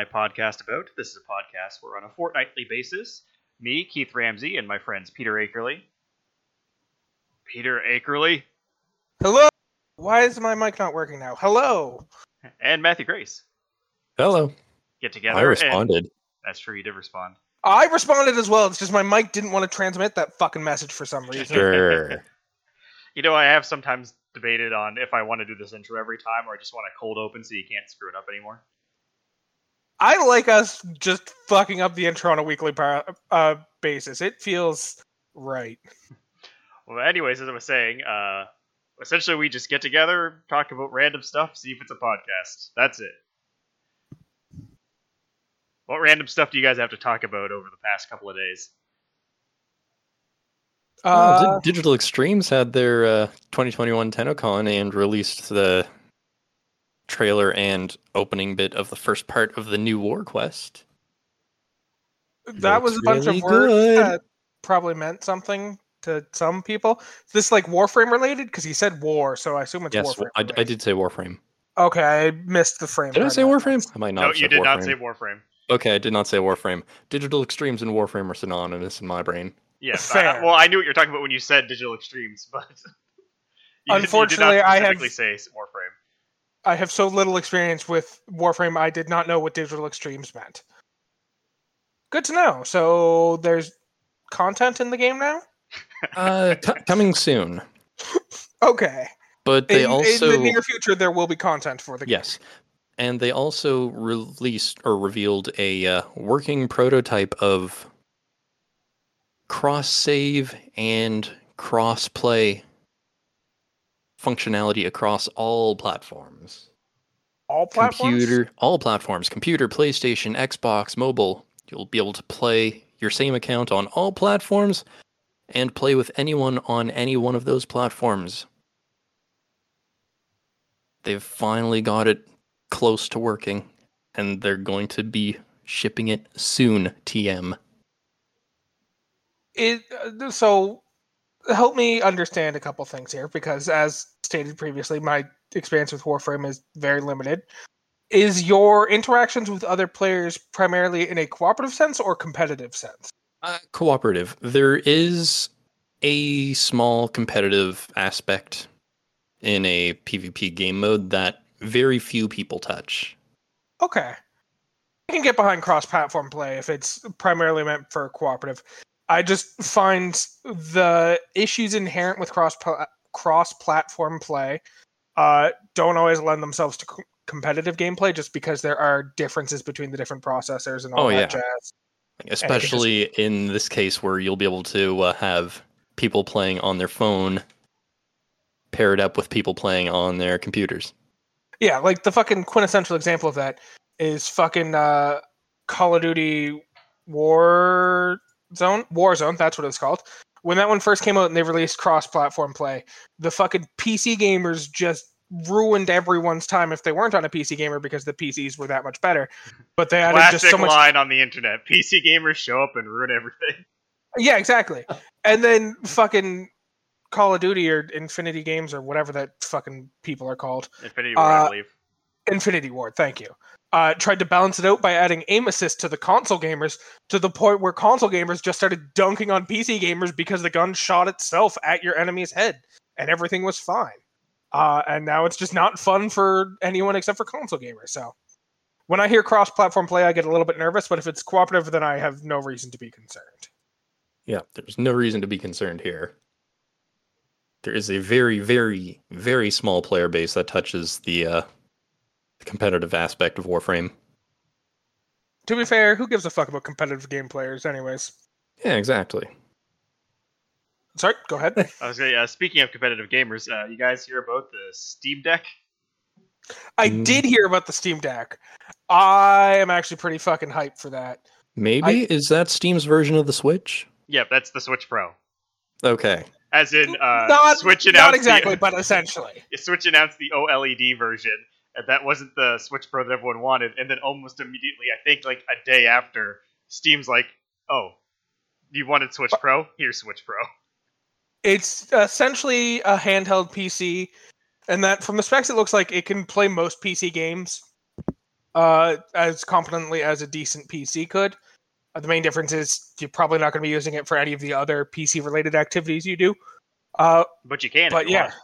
My Podcast About? This is a podcast where on a fortnightly basis, me, Keith Ramsey, and my friends Peter Akerley. Peter Akerley Hello. Why is my mic not working now? Hello. and Matthew Grace Hello. get together. I responded. that's true, you did respond. I responded as well. It's just my mic didn't want to transmit that fucking message for some reason. Sure. You know, I have sometimes debated on if I want to do this intro every time or I just want a cold open so you can't screw it up anymore. I like us just fucking up the intro on a weekly par- uh, basis. It feels right. Well, anyways, as I was saying, uh, essentially we just get together, talk about random stuff, see if it's a podcast. That's it. What random stuff do you guys have to talk about over the past couple of days? Well, Uh, Di- Digital Extremes had their uh, 2021 TennoCon and released the trailer and opening bit of the first part of the new War Quest. that was a bunch really of words good. that probably meant something to some people. Is this like Warframe related? Because he said war, so I assume it's Yes, Warframe. I, I did say Warframe. Okay, I missed the frame. Did I say of that. Warframe? I might not. No, have you said did not say Warframe. Okay, I did not say Warframe. Digital Extremes and Warframe are synonymous in my brain. Yes. I- well, I knew what you're talking about when you said digital extremes, but you did- Unfortunately, you did not I have- specifically say Warframe. I have so little experience with Warframe, I did not know what digital extremes meant. Good to know. So there's content in the game now? Uh, co- coming soon. Okay. But they in, also in the near future, there will be content for the game. Yes. And they also released or revealed a uh, working prototype of cross save and cross play functionality across all platforms. All platforms? Computer, all platforms, computer, PlayStation, Xbox, mobile. You'll be able to play your same account on all platforms and play with anyone on any one of those platforms. They've finally got it close to working, and they're going to be shipping it soon. TM. It, uh, so help me understand a couple things here because as stated previously my experience with warframe is very limited is your interactions with other players primarily in a cooperative sense or competitive sense Uh, cooperative. There is a small competitive aspect in a PvP game mode that very few people touch. okay i can get behind cross-platform play if it's primarily meant for cooperative i just find the issues inherent with cross cross-platform play uh, don't always lend themselves to co- competitive gameplay just because there are differences between the different processors and all Oh, that yeah. jazz. Especially in this case where you'll be able to uh, have people playing on their phone paired up with people playing on their computers. Yeah, like the fucking quintessential example of that is fucking uh, Call of Duty War Zone. Warzone, that's what it's called. When that one first came out and they released cross-platform play, the fucking PC gamers just ruined everyone's time if they weren't on a PC gamer because the PCs were that much better. But they added Classic just so much line on the internet: PC gamers show up and ruin everything. Yeah, exactly. And then fucking Call of Duty or Infinity Games or whatever that fucking people are called. Infinity War, I Uh, believe. Infinity Ward, thank you. Uh, tried to balance it out by adding aim assist to the console gamers to the point where console gamers just started dunking on PC gamers because the gun shot itself at your enemy's head and everything was fine. Uh, and now it's just not fun for anyone except for console gamers. So when I hear cross platform play, I get a little bit nervous, but if it's cooperative, then I have no reason to be concerned. Yeah, there's no reason to be concerned here. There is a very, very, very small player base that touches the uh, the competitive aspect of Warframe. To be fair, who gives a fuck about competitive game players, anyways? Yeah, exactly. Sorry, go ahead. I was gonna, uh, speaking of competitive gamers, uh, you guys hear about the Steam Deck? I Mm. did hear about the Steam Deck. I am actually pretty fucking hyped for that. Maybe I- is that Steam's version of the Switch? Yep, that's the Switch Pro. Okay. As in, uh, not Switch announced not exactly, the, but essentially. Switch announced the OLED version, and that wasn't the Switch Pro that everyone wanted. And then almost immediately, I think like a day after, Steam's like, "Oh, you wanted Switch Pro? Here's Switch Pro." It's essentially a handheld PC, and that from the specs, it looks like it can play most PC games. uh, as competently as a decent PC could. Uh, the main difference is you're probably not going to be using it for any of the other PC related activities you do. Uh, But you can. but yeah, want.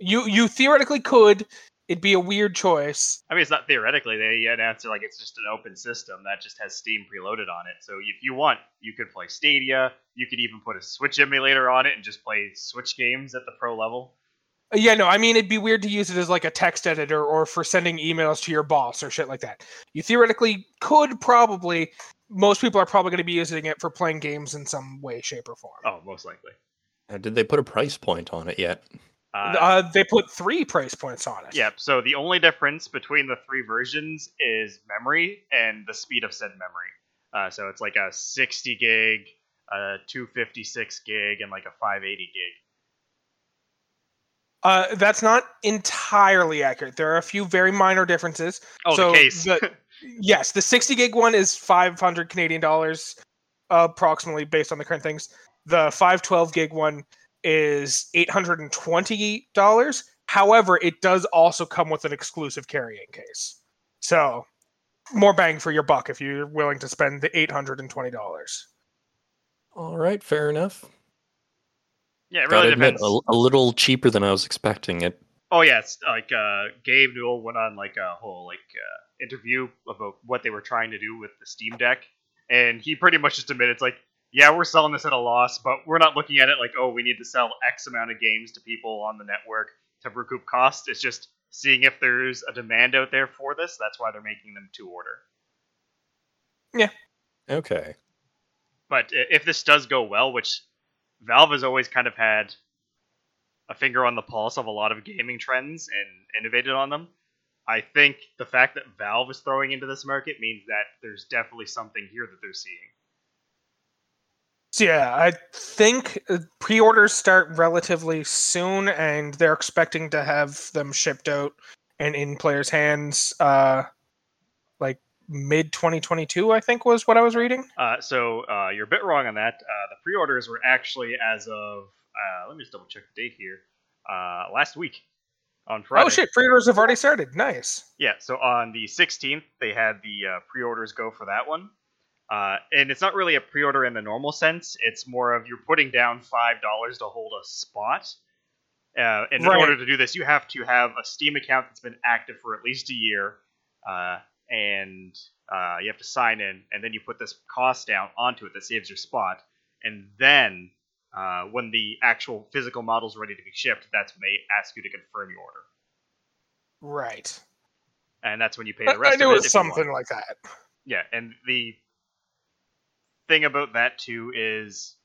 you you theoretically could. It'd be a weird choice. I mean, it's not theoretically. They announced it like it's just an open system that just has Steam preloaded on it. So if you want, you could play Stadia. You could even put a Switch emulator on it and just play Switch games at the pro level. Uh, Yeah, no, I mean it'd be weird to use it as like a text editor or for sending emails to your boss or shit like that. You theoretically could probably. Most people are probably going to be using it for playing games in some way, shape, or form. Oh, most likely. Uh, did they put a price point on it yet? Uh, Uh, they put three price points on it. Yep. So the only difference between the three versions is memory and the speed of said memory. Uh, so it's like a 60 gig, a 256 gig, and like a 580 gig. Uh, that's not entirely accurate. There are a few very minor differences. Oh, So the case. the- Yes, the 60 gig one is 500 Canadian dollars, approximately based on the current things. The 512 gig one is 820 dollars. However, it does also come with an exclusive carrying case. So, more bang for your buck if you're willing to spend the 820 dollars. All right, fair enough. yeah, it Gotta really admit, depends. a, a little cheaper than I was expecting it. Oh yeah, it's like uh, Gabe Newell went on like a whole like uh, interview about what they were trying to do with the Steam Deck, and he pretty much just admitted it's like, yeah, we're selling this at a loss, but we're not looking at it like, oh, we need to sell X amount of games to people on the network to recoup costs. It's just seeing if there's a demand out there for this. That's why they're making them to order. Yeah. Okay. But if this does go well, which Valve has always kind of had a finger on the pulse of a lot of gaming trends and innovated on them, I think the fact that Valve is throwing into this market means that there's definitely something here that they're seeing. Yeah, I think uh, pre-orders start relatively soon, and they're expecting to have them shipped out and in players' hands, uh, like mid 2022. I think was what I was reading. Uh, so uh, you're a bit wrong on that. Uh, the pre-orders were actually as of uh, let me just double check the date here. Uh, last week on Friday. Oh shit, pre-orders have already started. Nice. Yeah, so on the 16th, they had the uh, pre orders go for that one. Uh, and it's not really a pre order in the normal sense, it's more of you're putting down $5 to hold a spot. Uh, and in order to do this, you have to have a Steam account that's been active for at least a year, uh, and uh, you have to sign in, and then you put this cost down onto it that saves your spot. And then, uh, when the actual physical model is ready to be shipped, that's when they ask you to confirm your order. Right. And that's when you pay the rest I knew of it it. was if you want. something like that. Yeah, and the thing about that too is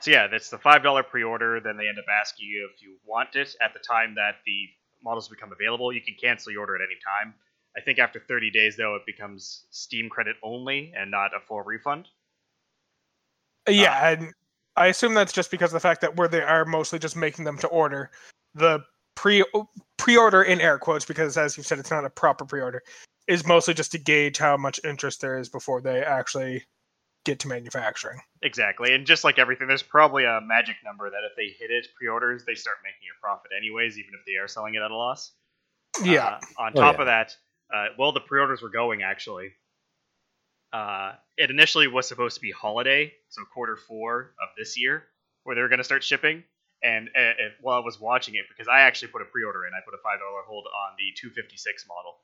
so yeah, that's the five dollar pre order, then they end up asking you if you want it at the time that the models become available. You can cancel your order at any time. I think after 30 days though it becomes Steam credit only and not a full refund. Uh, yeah, uh, and I assume that's just because of the fact that where they are mostly just making them to order the pre pre-order in air quotes because as you said it's not a proper pre-order is mostly just to gauge how much interest there is before they actually get to manufacturing. Exactly. And just like everything, there's probably a magic number that if they hit it pre-orders, they start making a profit anyways, even if they are selling it at a loss. Yeah. Uh, on Oh, top yeah. of that, uh, well, the pre-orders were going actually. Uh, it initially was supposed to be holiday, so quarter four of this year, where they were going to start shipping. And uh, uh, while I was watching it, because I actually put a pre-order in, I put a five dollar hold on the 256 model.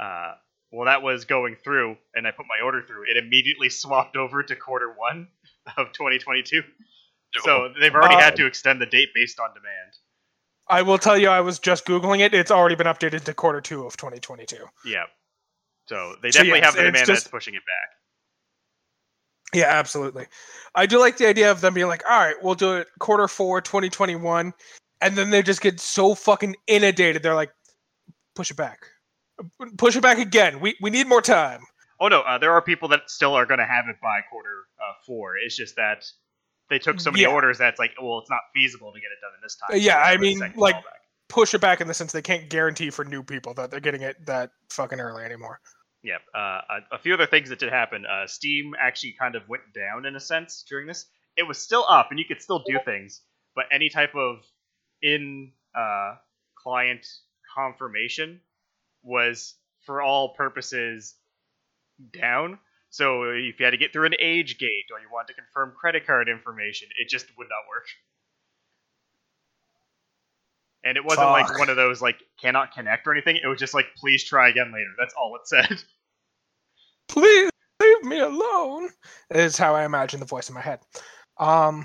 Uh, well, that was going through, and I put my order through. It immediately swapped over to quarter one of 2022. So oh, they've already had to extend the date based on demand. I will tell you I was just googling it. It's already been updated to quarter 2 of 2022. Yeah. So they So, definitely yes, have the demand just- that's pushing it back. Yeah, absolutely. I do like the idea of them being like, all right, we'll do it quarter four, 2021. And then they just get so fucking inundated. They're like, push it back. Push it back again. We, we need more time. Oh no, uh, there are people that still are going to have it by quarter uh, four. It's just that they took so many Yeah. orders that it's like, well, it's not feasible to get it done in this time. Yeah, so I mean, like- callback. Push it back in the sense they can't guarantee for new people that they're getting it that fucking early anymore. yeah. Uh, a, a few other things that did happen. Uh, Steam actually kind of went down in a sense during this. It was still up, and you could still do things, but any type of in uh, client confirmation was for all purposes, down. So if you had to get through an age gate or you want to confirm credit card information, it just would not work. And it wasn't like one of those like cannot connect or anything. It was just like please try again later. That's all it said. Please leave me alone. Is how I imagine the voice in my head. Um,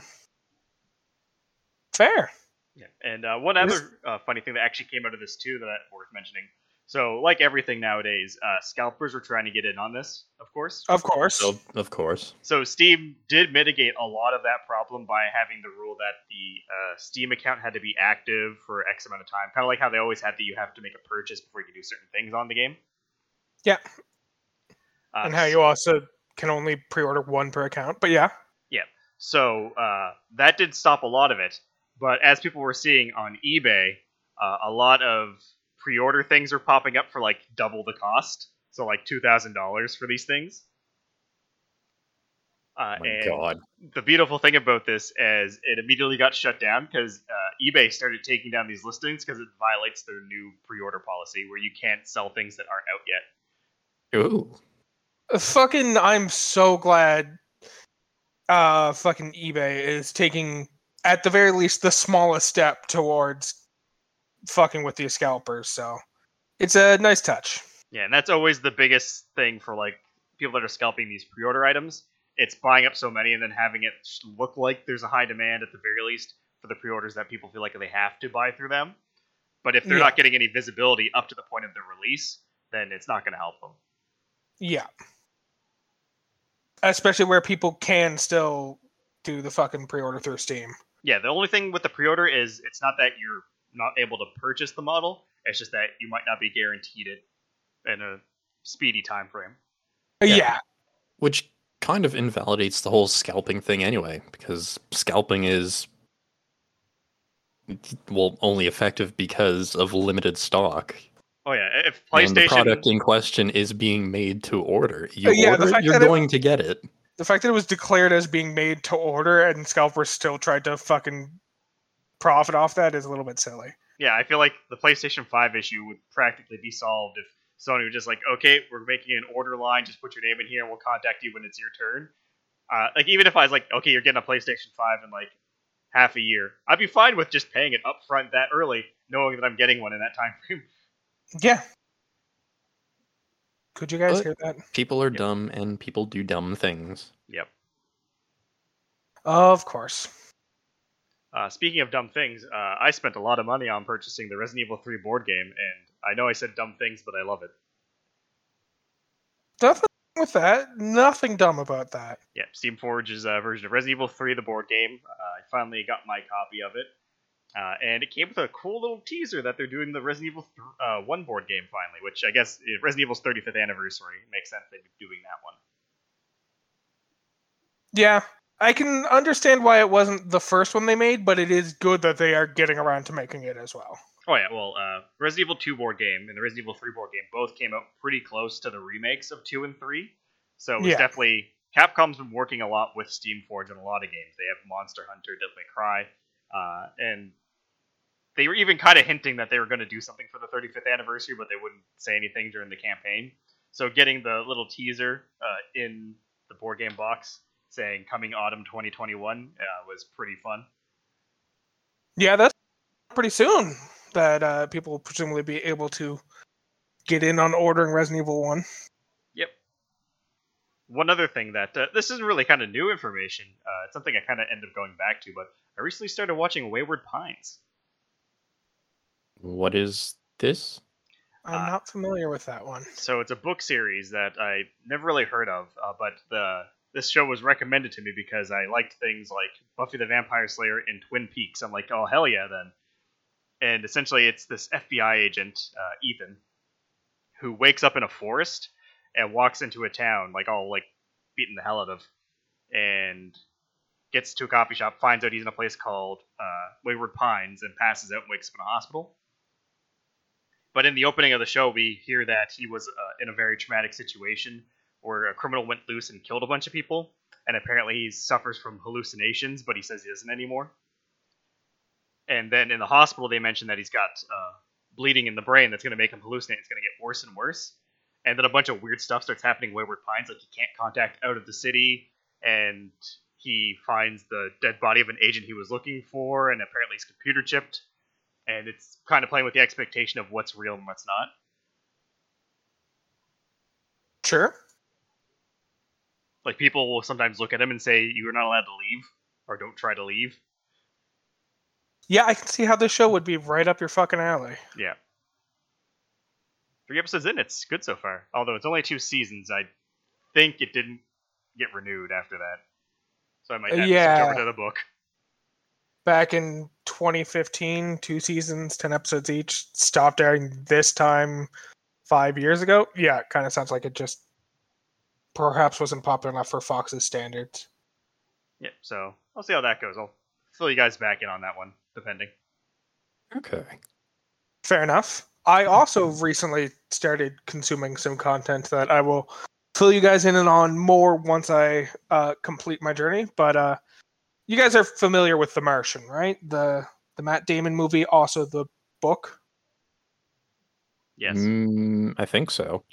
fair. Yeah. And uh, one other uh, funny thing that actually came out of this too that worth mentioning. So like everything nowadays, uh, scalpers were trying to get in on this, of course. Of course. So, of course. So Steam did mitigate a lot of that problem by having the rule that the uh, Steam account had to be active for X amount of time, kind of like how they always had that you have to make a purchase before you can do certain things on the game. Yeah. Uh, and how you also can only pre-order one per account. But yeah, Yeah. So uh, that did stop a lot of it. But as people were seeing on eBay, uh, a lot of pre-order things are popping up for like double the cost. So like two thousand dollars for these things. Uh, Oh my and God. the beautiful thing about this is it immediately got shut down because uh, eBay started taking down these listings because it violates their new pre-order policy where you can't sell things that aren't out yet. Ooh. fucking. I'm so glad. Uh, fucking eBay is taking, at the very least, the smallest step towards fucking with the scalpers. So it's a nice touch. Yeah, and that's always the biggest thing for like people that are scalping these pre-order items. It's buying up so many and then having it look like there's a high demand at the very least for the pre-orders that people feel like they have to buy through them. But if they're Yeah. not getting any visibility up to the point of the release, then it's not going to help them. Yeah. Especially where people can still do the fucking pre-order through Steam. Yeah, the only thing with the pre-order is it's not that you're not able to purchase the model. It's just that you might not be guaranteed it in a speedy time frame. Yeah. yeah. Which kind of invalidates the whole scalping thing anyway, because scalping is well only effective because of limited stock. Oh yeah, if And the PlayStation product in question is being made to order. you uh, yeah, order it, you're that it- going to get it. The fact that it was declared as being made to order and scalpers still tried to fucking profit off that is a little bit silly. yeah, I feel like the PlayStation 5 issue would practically be solved if Sony was just like, okay, we're making an order line, just put your name in here and we'll contact you when it's your turn. Uh, like, even if I was like, okay, you're getting a PlayStation 5 in like half a year, I'd be fine with just paying it up front that early, knowing that I'm getting one in that time frame. Yeah. Could you guys But- hear that? People are Yep. dumb and people do dumb things. Yep. Of course. Uh, speaking of dumb things, uh, I spent a lot of money on purchasing the Resident Evil 3 board game, and I know I said dumb things, but I love it. Nothing with that. Nothing dumb about that. Yeah, Steamforged's uh, version of Resident Evil 3, the board game. Uh, I finally got my copy of it. Uh, and it came with a cool little teaser that they're doing the Resident Evil th- uh, 1 board game finally, which I guess Resident Evil's 35th anniversary. It makes sense they'd be doing that one. Yeah. I can understand why it wasn't the first one they made, but it is good that they are getting around to making it as well. Oh, yeah, well, uh, Resident Evil 2 board game and the Resident Evil 3 board game both came out pretty close to the remakes of 2 and 3. So it was Yeah. definitely. Capcom's been working a lot with Steamforged in a lot of games. They have Monster Hunter, Devil May Cry, uh, and they were even kind of hinting that they were going to do something for the 35th anniversary, but they wouldn't say anything during the campaign. So getting the little teaser uh, in the board game box saying coming autumn 2021 uh, was pretty fun. Yeah, that's pretty soon that uh, people will presumably be able to get in on ordering Resident Evil 1. Yep. One other thing that uh, this isn't really kind of new information. Uh, it's something I kind of end up going back to, but I recently started watching Wayward Pines. What is this? I'm Uh, not familiar with that one. So it's a book series that I never really heard of, uh, but the this show was recommended to me because I liked things like Buffy the Vampire Slayer and Twin Peaks. I'm like, oh hell yeah, then. And essentially, it's this FBI agent, uh, Ethan, who wakes up in a forest and walks into a town, like all like beating the hell out of, and gets to a coffee shop, finds out he's in a place called uh, Wayward Pines, and passes out and wakes up in a hospital. But in the opening of the show, we hear that he was uh, in a very traumatic situation where a criminal went loose and killed a bunch of people, and apparently he suffers from hallucinations, but he says he doesn't anymore. And then in the hospital, they mention that he's got uh, bleeding in the brain that's going to make him hallucinate. It's going to get worse and worse. and then a bunch of weird stuff starts happening. in Wayward Pines, like he can't contact out of the city, and he finds the dead body of an agent he was looking for, and apparently he's computer chipped, and it's kind of playing with the expectation of what's real and what's not. Sure. Like people will sometimes look at him and say, "You are not allowed to leave," or "Don't try to leave." Yeah, I can see how this show would be right up your fucking alley. Yeah. Three episodes in, it's good so far. Although it's only two seasons, I think it didn't get renewed after that. So I might uh, have to Yeah. switch over to the book. Back in 2015, two seasons, 10 episodes each, stopped airing this time five years ago. Yeah, it kind of sounds like it just perhaps wasn't popular enough for Fox's standards. Yeah, so I'll see how that goes. I'll fill you guys back in on that one, depending. Okay. Fair enough. I also recently started consuming some content that I will fill you guys in on more once I uh, complete my journey. But uh, you guys are familiar with The Martian, right? The the Matt Damon movie, also the book. Yes. Mm, I think so.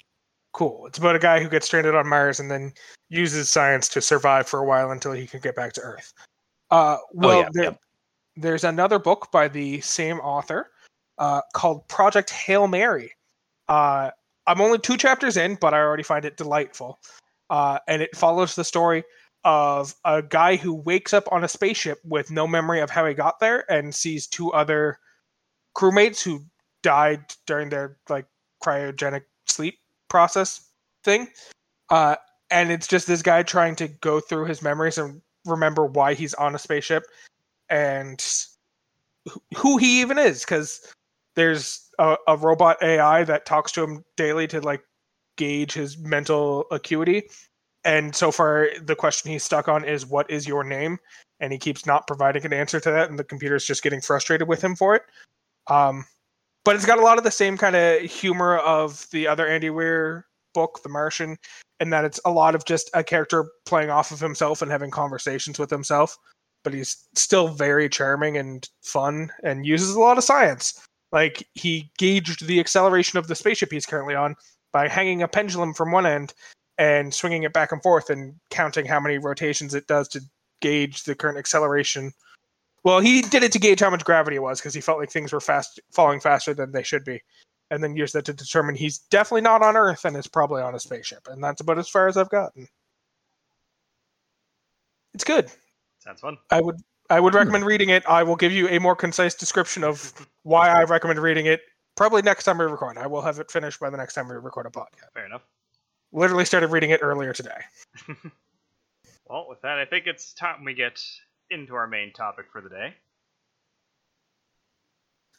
Cool. It's about a guy who gets stranded on Mars and then uses science to survive for a while until he can get back to Earth. Uh, well, yeah, there, yeah. there's another book by the same author uh, called Project Hail Mary. Uh, I'm only two chapters in, but I already find it delightful. Uh, and it follows the story of a guy who wakes up on a spaceship with no memory of how he got there and sees two other crewmates who died during their like cryogenic sleep process thing. Uh, and it's just this guy trying to go through his memories and remember why he's on a spaceship and who- he even is because there's a, a robot AI that talks to him daily to like gauge his mental acuity. And so far, the question he's stuck on is, "What is your name?" And he keeps not providing an answer to that, and the computer's just getting frustrated with him for it. Um, but it's got a lot of the same kind of humor of the other Andy Weir book, The Martian, in that it's a lot of just a character playing off of himself and having conversations with himself. But he's still very charming and fun, and uses a lot of science. Like he gauged the acceleration of the spaceship he's currently on by hanging a pendulum from one end and swinging it back and forth and counting how many rotations it does to gauge the current acceleration. Well, he did it to gauge how much gravity it was because he felt like things were fast falling faster than they should be, and then used that to determine he's definitely not on Earth and is probably on a spaceship. And that's about as far as I've gotten. It's good. Sounds fun. I would I would Hmm. recommend reading it. I will give you a more concise description of why I recommend reading it. Probably next time we record. I will have it finished by the next time we record a podcast. Fair enough. Literally started reading it earlier today. Well, with that, I think it's time we get into our main topic for the day.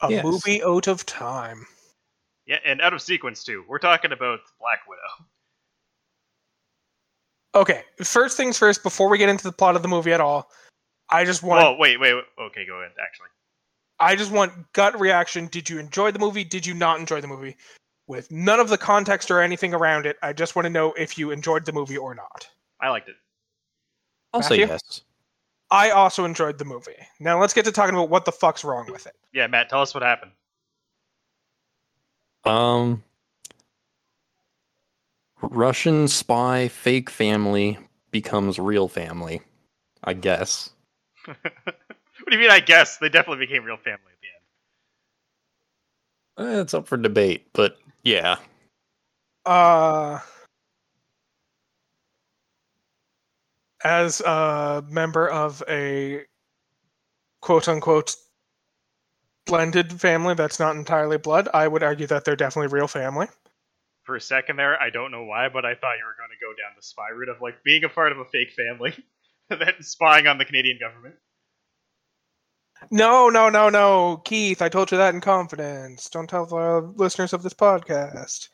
A Yes. movie out of time. Yeah, and out of sequence too. We're talking about Black Widow. Okay, first things first. Before we get into the plot of the movie at all, I just want Oh, wait, wait, wait. Okay, go ahead. Actually, I just want gut reaction. Did you enjoy the movie? Did you not enjoy the movie? With none of the context or anything around it, I just want to know if you enjoyed the movie or not. I liked it. I'll say yes. I also enjoyed the movie. Now let's get to talking about what the fuck's wrong with it. Yeah, Matt, tell us what happened. Um, Russian spy fake family becomes real family. I guess. what do you mean? I guess they definitely became real family at the end. Eh, It's up for debate, but yeah. Uh, as a member of a quote unquote blended family that's not entirely blood, I would argue that they're definitely real family. For a second there, I don't know why, but I thought you were going to go down the spy route of like being a part of a fake family, then spying on the Canadian government. No, no, no, no, Keith. I told you that in confidence. Don't tell the listeners of this podcast.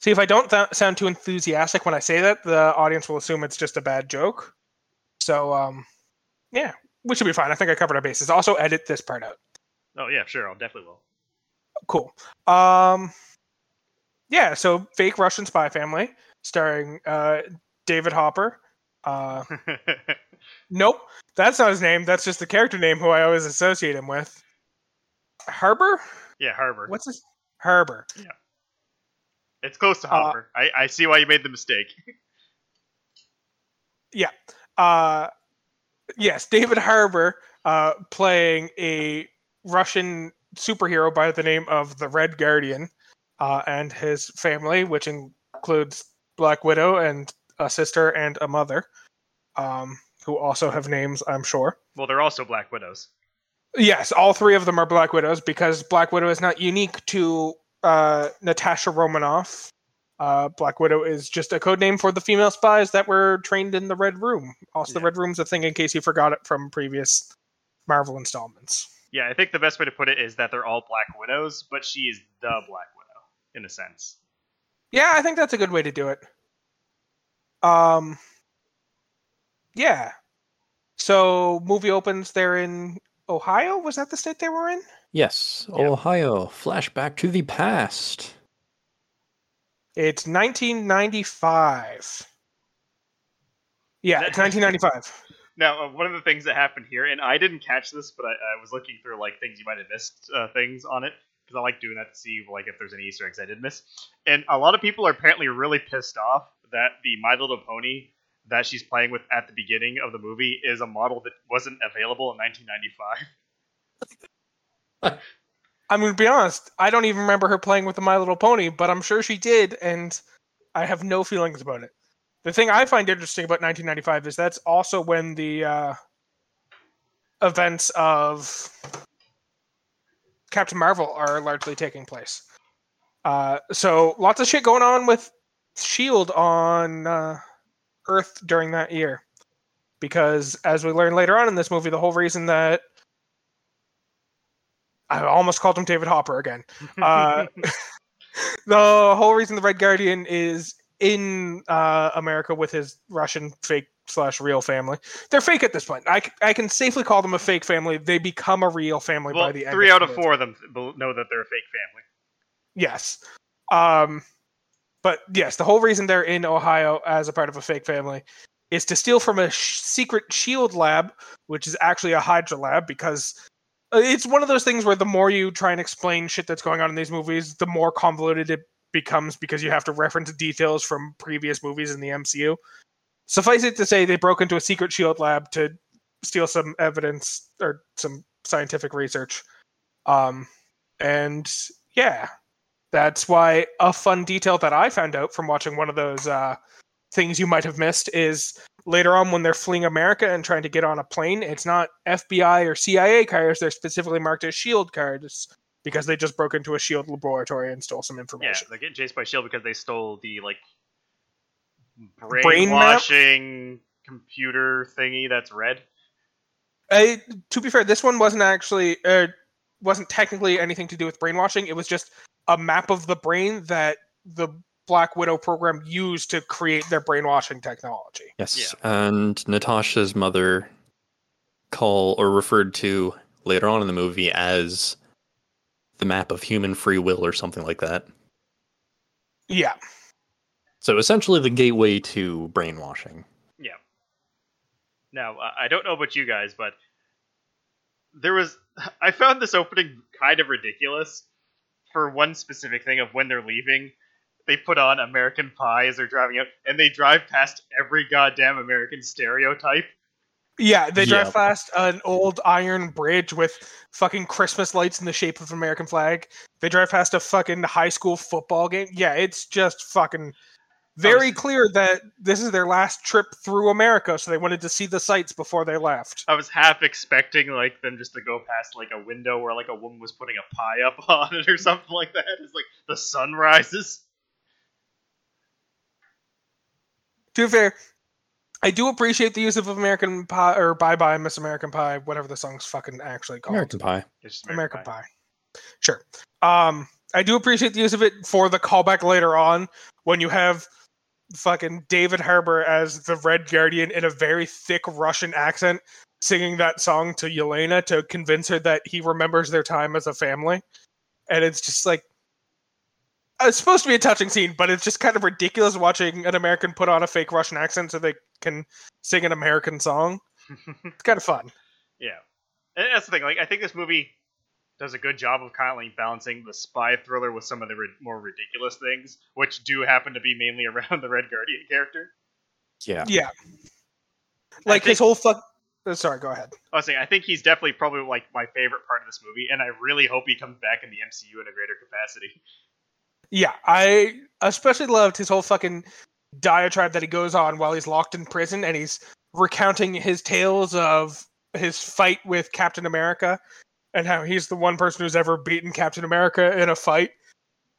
See, if I don't th- sound too enthusiastic when I say that, the audience will assume it's just a bad joke. So, um, yeah, we should be fine. I think I covered our bases. Also, edit this part out. Oh yeah, sure, I'll definitely will. Cool. Um, yeah. So, fake Russian spy family starring uh, David Hopper. Uh, nope, that's not his name. That's just the character name who I always associate him with. Harbour. yeah, Harbour. What's his Harbour? Yeah. It's close to Uh, Hopper. I, I see why you made the mistake. Yeah. Uh, yes, David Harbour uh, playing a Russian superhero by the name of the Red Guardian uh, and his family, which includes Black Widow and a sister and a mother, um, who also have names, I'm sure. Well, they're also Black Widows. Yes, all three of them are Black Widows because Black Widow is not unique to uh, Natasha Romanoff. Uh, Black Widow is just a code name for the female spies that were trained in the Red Room. Also, the Yeah. Red Room's a thing in case you forgot it from previous Marvel installments. Yeah, I think the best way to put it is that they're all Black Widows, but she is the Black Widow in a sense. Yeah, I think that's a good way to do it. Um, yeah. So, movie opens. They're in Ohio. Was that the state they were in? Yes, Yeah. Ohio. Flashback to the past. It's 1995. Yeah, it's 1995. Now, uh, one of the things that happened here, and I didn't catch this, but I, I was looking through like things you might have missed, uh, things on it, because I like doing that to see like if there's any Easter eggs I did miss. And a lot of people are apparently really pissed off that the My Little Pony that she's playing with at the beginning of the movie is a model that wasn't available in 1995. I'm going to be honest. I don't even remember her playing with the My Little Pony, but I'm sure she did, and I have no feelings about it. The thing I find interesting about 1995 is that's also when the uh, events of Captain Marvel are largely taking place. Uh, so lots of shit going on with Shield on uh, Earth during that year, because as we learn later on in this movie, the whole reason that I almost called him David Hopper again. Uh, the whole reason the Red Guardian is in uh, America with his Russian fake slash real family. They're fake at this point. I, I can safely call them a fake family. They become a real family well, by the end. three out of four of them know that they're a fake family. Yes. Um, but yes, the whole reason they're in Ohio as a part of a fake family is to steal from a sh- secret shield lab, which is actually a Hydra lab, because it's one of those things where the more you try and explain shit that's going on in these movies, the more convoluted it becomes because you have to reference details from previous movies in the MCU. Suffice it to say, they broke into a secret shield lab to steal some evidence or some scientific research. Um, and yeah, that's why a fun detail that I found out from watching one of those uh, things you might have missed is later on when they're fleeing America and trying to get on a plane, it's not FBI or CIA cars, they're specifically marked as SHIELD cards because they just broke into a SHIELD laboratory and stole some information. Yeah, they're getting chased by Shield because they stole the like Brain brainwashing computer thingy that's red. I, to be fair, this one wasn't actually uh, wasn't technically anything to do with brainwashing. It was just a map of the brain that the Black Widow program used to create their brainwashing technology. Yes, and Natasha's mother call or referred to later on in the movie as the map of human free will or something like that. Yeah. So essentially the gateway to brainwashing. Yeah. Now, uh, I don't know about you guys, but there was. I found this opening kind of ridiculous for one specific thing of when they're leaving. They put on American Pie as they're driving out, and they drive past every goddamn American stereotype. Yeah, they drive Yeah. past an old iron bridge with fucking Christmas lights in the shape of an American flag. They drive past a fucking high school football game. Yeah, it's just fucking very clear that this is their last trip through America, so they wanted to see the sights before they left. I was half expecting like them just to go past like a window where like a woman was putting a pie up on it or something like that. It's like the sun rises. To be fair, I do appreciate the use of American Pie or Bye Bye Miss American Pie, whatever the song's fucking actually called. American Pie. It's just American Pie. Sure. Um, I do appreciate the use of it for the callback later on when you have fucking David Harbour as the Red Guardian in a very thick Russian accent singing that song to Yelena to convince her that he remembers their time as a family. And it's just like it's supposed to be a touching scene, but it's just kind of ridiculous watching an American put on a fake Russian accent so they can sing an American song. It's kind of fun. Yeah, and that's the thing. Like, I think this movie does a good job of kind of like balancing the spy thriller with some of the ri- more ridiculous things, which do happen to be mainly around the Red Guardian character. Yeah. Yeah. Like his whole fuck. uh, Sorry, go ahead. I was saying, I think he's definitely probably like my favorite part of this movie, and I really hope he comes back in the MCU in a greater capacity. Yeah, I especially loved his whole fucking diatribe that he goes on while he's locked in prison and he's recounting his tales of his fight with Captain America and how he's the one person who's ever beaten Captain America in a fight.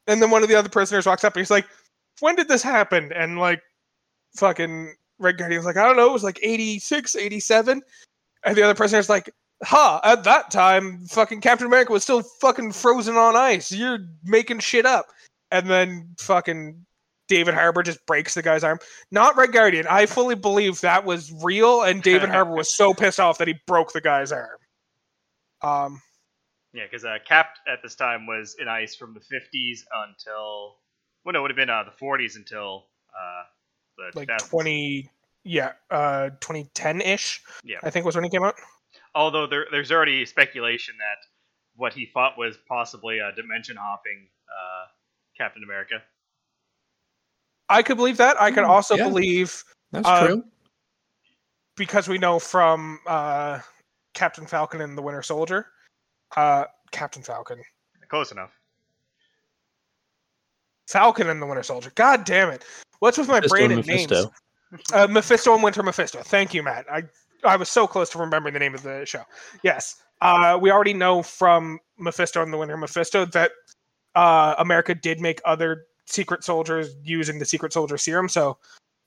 And then one of the other prisoners walks up and he's like, When did this happen? And like, fucking Red Guardian's like, I don't know, it was like 86, 87. And the other prisoner's like, Huh, at that time, fucking Captain America was still fucking frozen on ice. You're making shit up and then fucking David Harbour just breaks the guy's arm. Not Red Guardian. I fully believe that was real, and David Harbour was so pissed off that he broke the guy's arm. Um, Yeah, because uh, Cap at this time was in ice from the 50s until, well, no, it would have been uh, the 40s until uh, the like 2000s. twenty, yeah, uh, twenty ten ish. Yeah. I think was when he came out. Although there, there's already speculation that what he thought was possibly a dimension hopping uh, Captain America. I could believe that. I could Hmm, also yeah. believe That's Uh, true. because we know from uh, Captain Falcon and the Winter Soldier, uh, Captain Falcon, Close enough. Falcon and the Winter Soldier. God damn it! What's with my Mephisto brain and and names? Mephisto. Uh, Mephisto and Winter Mephisto. Thank you, Matt. I I was so close to remembering the name of the show. Yes, uh, we already know from Mephisto and the Winter Mephisto that uh, America did make other secret soldiers using the secret soldier serum. So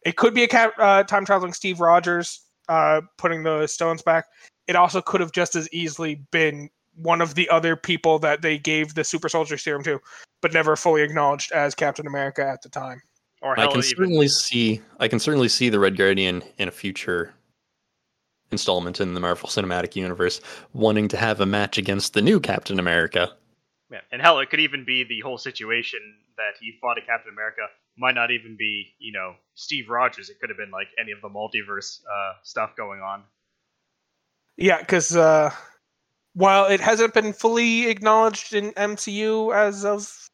it could be a ca- uh, time traveling Steve Rogers uh, putting the stones back. It also could have just as easily been one of the other people that they gave the super soldier serum to, but never fully acknowledged as Captain America at the time. Or I can even certainly see I can certainly see the Red Guardian in a future installment in the Marvel Cinematic Universe wanting to have a match against the new Captain America. Yeah, and hell, it could even be the whole situation that he fought a Captain America might not even be, you know, Steve Rogers. It could have been like any of the multiverse uh, stuff going on. Yeah, because uh, while it hasn't been fully acknowledged in MCU as of,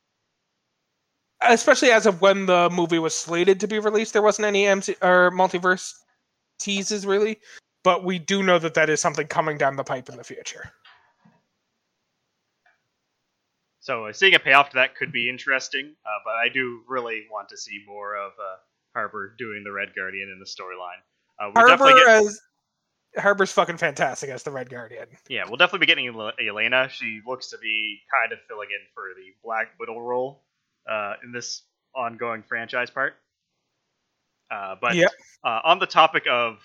especially as of when the movie was slated to be released, there wasn't any MC or multiverse teases really. But we do know that that is something coming down the pipe in the future. So uh, seeing a payoff to that could be interesting, uh, but I do really want to see more of uh, Harper doing the Red Guardian in the storyline. Uh, Harbour get, as Harbour's fucking fantastic as the Red Guardian. yeah, we'll definitely be getting El- Elena. She looks to be kind of filling in for the Black Widow role uh, in this ongoing franchise part. Uh, but Yep. uh, on the topic of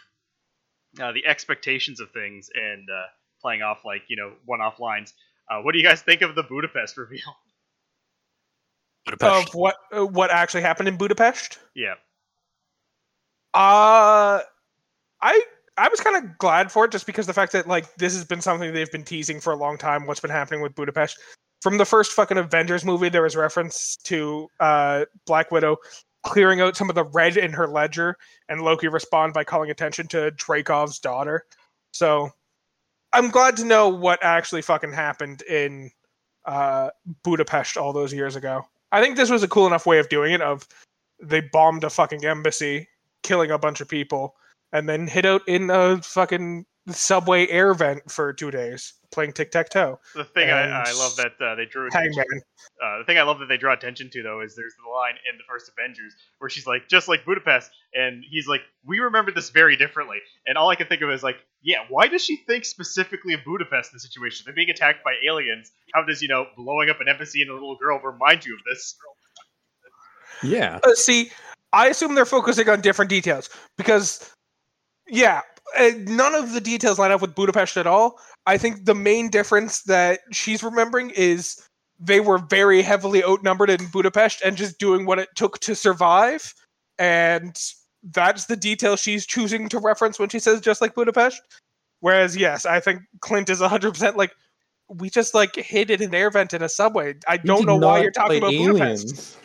uh, the expectations of things and uh, playing off like you know one-off lines, uh, what do you guys think of the Budapest reveal? Budapest. Of what uh, what actually happened in Budapest? yeah, Uh I I was kind of glad for it just because the fact that like this has been something they've been teasing for a long time. What's been happening with Budapest from the first fucking Avengers movie? There was reference to uh, Black Widow clearing out some of the red in her ledger, and Loki respond by calling attention to Dreykov's daughter. So I'm glad to know what actually fucking happened in uh, Budapest all those years ago. I think this was a cool enough way of doing it. Of they bombed a fucking embassy, killing a bunch of people, and then hid out in a fucking subway air vent for two days playing tic tac toe. the thing I, I love that uh, they drew attention Hangman. Uh, the thing I love that they draw attention to though is there's the line in the first Avengers where she's like, just like Budapest, and he's like, we remember this very differently. And all I can think of is like, yeah, why does she think specifically of Budapest in the situation? They're being attacked by aliens. How does you know blowing up an embassy and a little girl remind you of this? Yeah. Uh, see, I assume they're focusing on different details because, yeah, Uh, none of the details line up with Budapest at all. I think the main difference that she's remembering is they were very heavily outnumbered in Budapest and just doing what it took to survive. And that's the detail she's choosing to reference when she says just like Budapest. Whereas, yes, I think Clint is 100% like, we just like hid in an air vent in a subway. I don't know why you're talking about Budapest.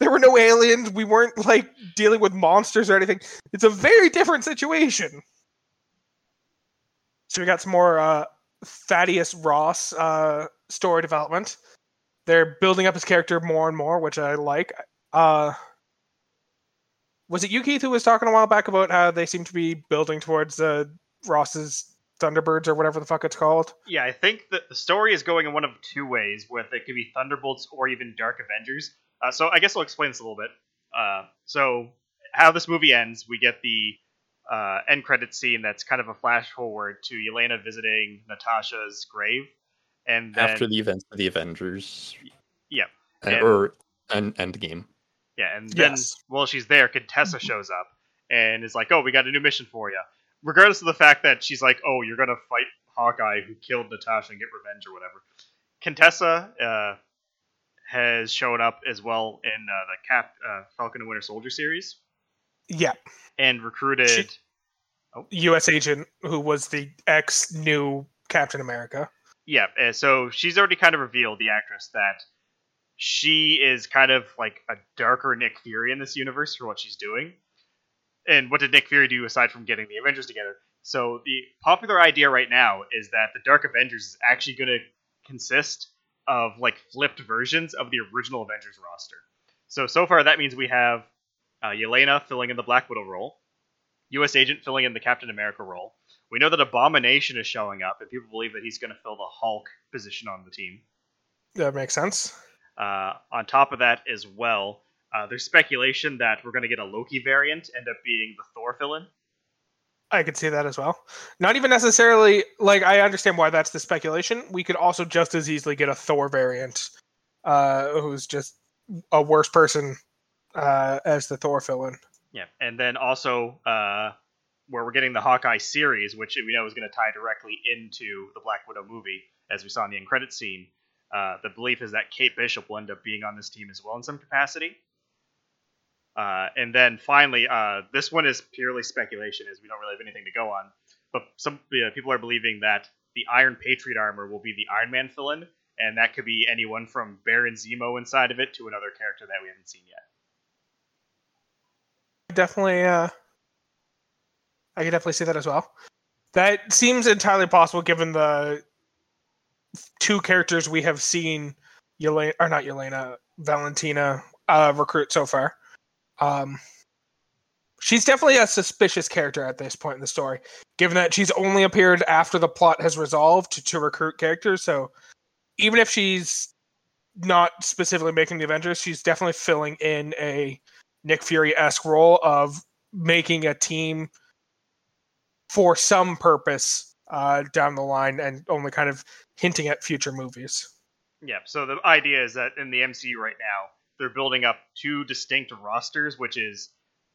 There were no aliens. We weren't like dealing with monsters or anything. It's a very different situation. So we got some more uh, Thaddeus Ross uh, story development. They're building up his character more and more, which I like. Uh, was it you, Keith, who was talking a while back about how they seem to be building towards uh, Ross's Thunderbirds or whatever the fuck it's called? Yeah, I think that the story is going in one of two ways, where it could be Thunderbolts or even Dark Avengers. Uh, so I guess I'll explain this a little bit. Uh, so how this movie ends, we get the uh, end credit scene that's kind of a flash forward to Yelena visiting Natasha's grave, and then, After the events of the Avengers, yeah, And- or an Endgame. Yeah, and then Yes. while she's there, Contessa shows up and is like, "Oh, we got a new mission for you." Regardless of the fact that she's like, "Oh, you're gonna fight Hawkeye who killed Natasha and get revenge or whatever," Contessa uh, has shown up as well in uh, the Cap uh, Falcon and Winter Soldier series Yeah, and recruited. She- U.S. agent who was the ex new Captain America. Yeah, so she's already kind of revealed the actress that she is kind of like a darker Nick Fury in this universe for what she's doing. And what did Nick Fury do aside from getting the Avengers together? So the popular idea right now is that the Dark Avengers is actually going to consist of like flipped versions of the original Avengers roster. So so far that means we have uh, Yelena filling in the Black Widow role, U.S. Agent filling in the Captain America role. We know that Abomination is showing up, and people believe that he's going to fill the Hulk position on the team. That makes sense. Uh, on top of that, as well, uh, there's speculation that we're going to get a Loki variant end up being the Thor villain. I could see that as well. Not even necessarily like I understand why that's the speculation. We could also just as easily get a Thor variant, uh, who's just a worse person uh, as the Thor villain. Yeah, and then also uh, where we're getting the Hawkeye series, which we know is going to tie directly into the Black Widow movie, as we saw in the end credit scene. Uh, the belief is that Kate Bishop will end up being on this team as well in some capacity. Uh, and then finally, uh, this one is purely speculation, as we don't really have anything to go on. But some uh, people are believing that the Iron Patriot armor will be the Iron Man fill-in, and that could be anyone from Baron Zemo inside of it to another character that we haven't seen yet. Definitely, uh, I could definitely see that as well. That seems entirely possible given the two characters we have seen, Yelena or not Yelena, Valentina uh, recruit so far. Um, she's definitely a suspicious character at this point in the story, given that she's only appeared after the plot has resolved to, to recruit characters. So even if she's not specifically making the Avengers, she's definitely filling in a Nick Fury esque role of making a team for some purpose uh, down the line and only kind of hinting at future movies. Yeah, so the idea is that in the MCU right now, they're building up two distinct rosters, which is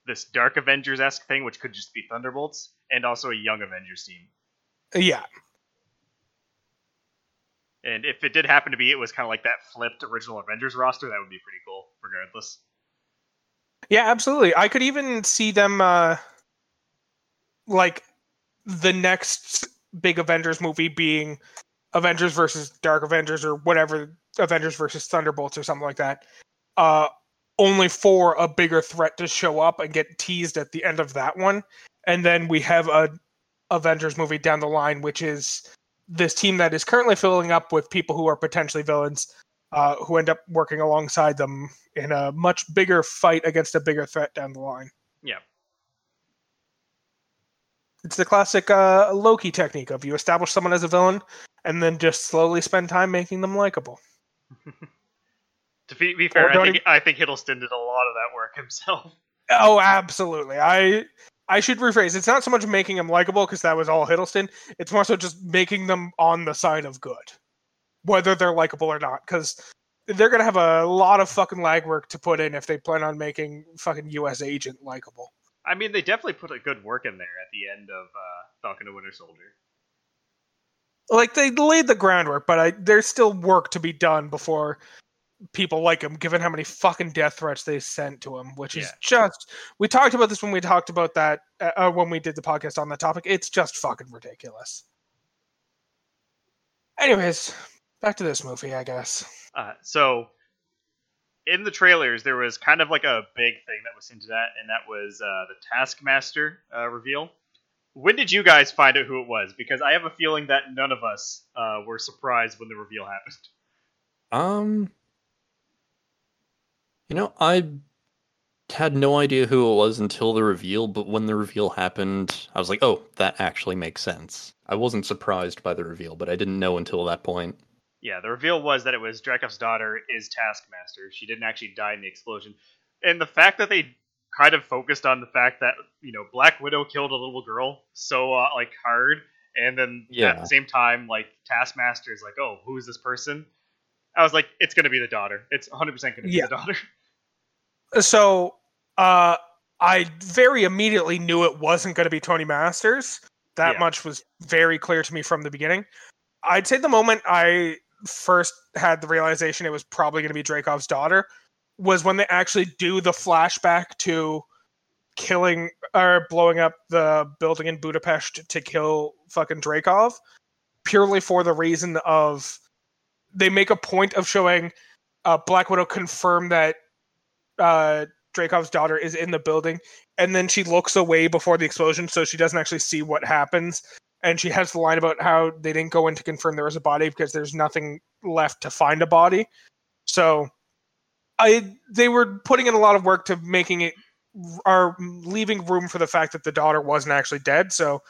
this Dark Avengers esque thing, which could just be Thunderbolts, and also a Young Avengers team. Yeah, And if it did happen to be, it was kind of like that flipped original Avengers roster, that would be pretty cool, regardless. yeah, absolutely. I could even see them uh, like the next big Avengers movie being Avengers versus Dark Avengers or whatever Avengers versus Thunderbolts or something like that. Uh, only for a bigger threat to show up and get teased at the end of that one, and then we have a Avengers movie down the line, which is this team that is currently filling up with people who are potentially villains, uh, who end up working alongside them in a much bigger fight against a bigger threat down the line. Yeah. It's the classic uh, Loki technique of you establish someone as a villain and then just slowly spend time making them likable. To be, be fair, I think, I think Hiddleston did a lot of that work himself. Oh, absolutely. I I should rephrase. It's not so much making them likable because that was all Hiddleston. It's more so just making them on the side of good, whether they're likable or not. Because they're gonna have a lot of fucking lag work to put in if they plan on making fucking U.S. agent likable. I mean, they definitely put a good work in there at the end of uh, Falcon and Winter Soldier. Like they laid the groundwork, but I, there's still work to be done before people like him, given how many fucking death threats they sent to him, which is just. We talked about this when we talked about that uh, uh, when we did the podcast on that topic. It's just fucking ridiculous. Anyways, back to this movie, I guess. Uh, so, in the trailers, there was kind of like a big thing that was into that, and that was uh, the Taskmaster uh, reveal. when did you guys find out who it was? Because I have a feeling that none of us uh, were surprised when the reveal happened. Um, you know, I had no idea who it was until the reveal, but when the reveal happened, I was like, "Oh, that actually makes sense." I wasn't surprised by the reveal, but I didn't know until that point. Yeah, the reveal was that it was Dreykov's daughter is Taskmaster. She didn't actually die in the explosion, and the fact that they kind of focused on the fact that you know Black Widow killed a little girl so uh, like hard, and then at Yeah. the same time like Taskmaster is like, oh, who is this person? I was like, it's gonna be the daughter. It's 100 percent gonna be Yeah. the daughter. So, uh, I very immediately knew it wasn't going to be Tony Masters. That Yeah. much was very clear to me from the beginning. I'd say the moment I first had the realization it was probably going to be Dreykov's daughter was when they actually do the flashback to killing or blowing up the building in Budapest to kill fucking Dreykov, purely for the reason of they make a point of showing uh, Black Widow confirm that uh, Dreykov's daughter is in the building, and then she looks away before the explosion, so she doesn't actually see what happens. And she has the line about how they didn't go in to confirm there was a body because there's nothing left to find a body. So, I they were putting in a lot of work to making it are leaving room for the fact that the daughter wasn't actually dead. So,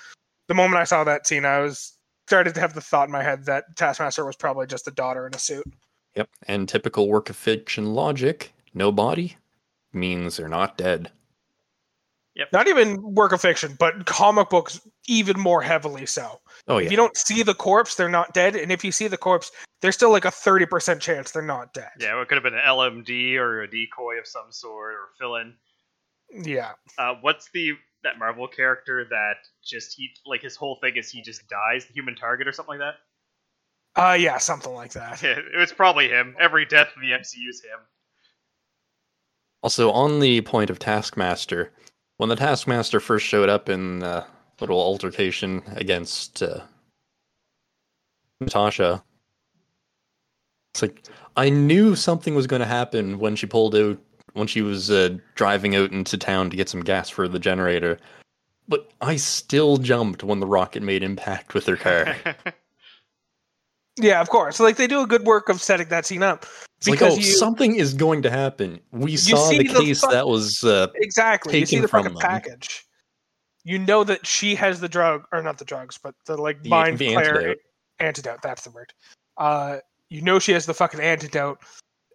the moment I saw that scene, I was started to have the thought in my head that Taskmaster was probably just a daughter in a suit. Yep, and typical work of fiction logic: no body means they're not dead. Yep. Not even work of fiction, but comic books even more heavily so. Oh yeah. If you don't see the corpse, they're not dead, and if you see the corpse, there's still like a thirty percent chance they're not dead. Yeah, it could have been an LMD or a decoy of some sort or fill in. Yeah. Uh, what's the that Marvel character that just he like his whole thing is he just dies, the human target or something like that? Uh yeah, something like that. it was probably him. Every death in the MCU is him. Also, on the point of Taskmaster, when the Taskmaster first showed up in the little altercation against uh, Natasha, it's like I knew something was going to happen when she pulled out when she was uh, driving out into town to get some gas for the generator. But I still jumped when the rocket made impact with her car. Yeah, of course. Like they do a good work of setting that scene up. It's like, Because oh, you- something is going to happen. We saw the the case fu- that was uh, Exactly. You see the from fucking them. package. You know that she has the drug, or not the drugs, but the like the, mind the flare antidote. antidote. That's the word. Uh, you know she has the fucking antidote,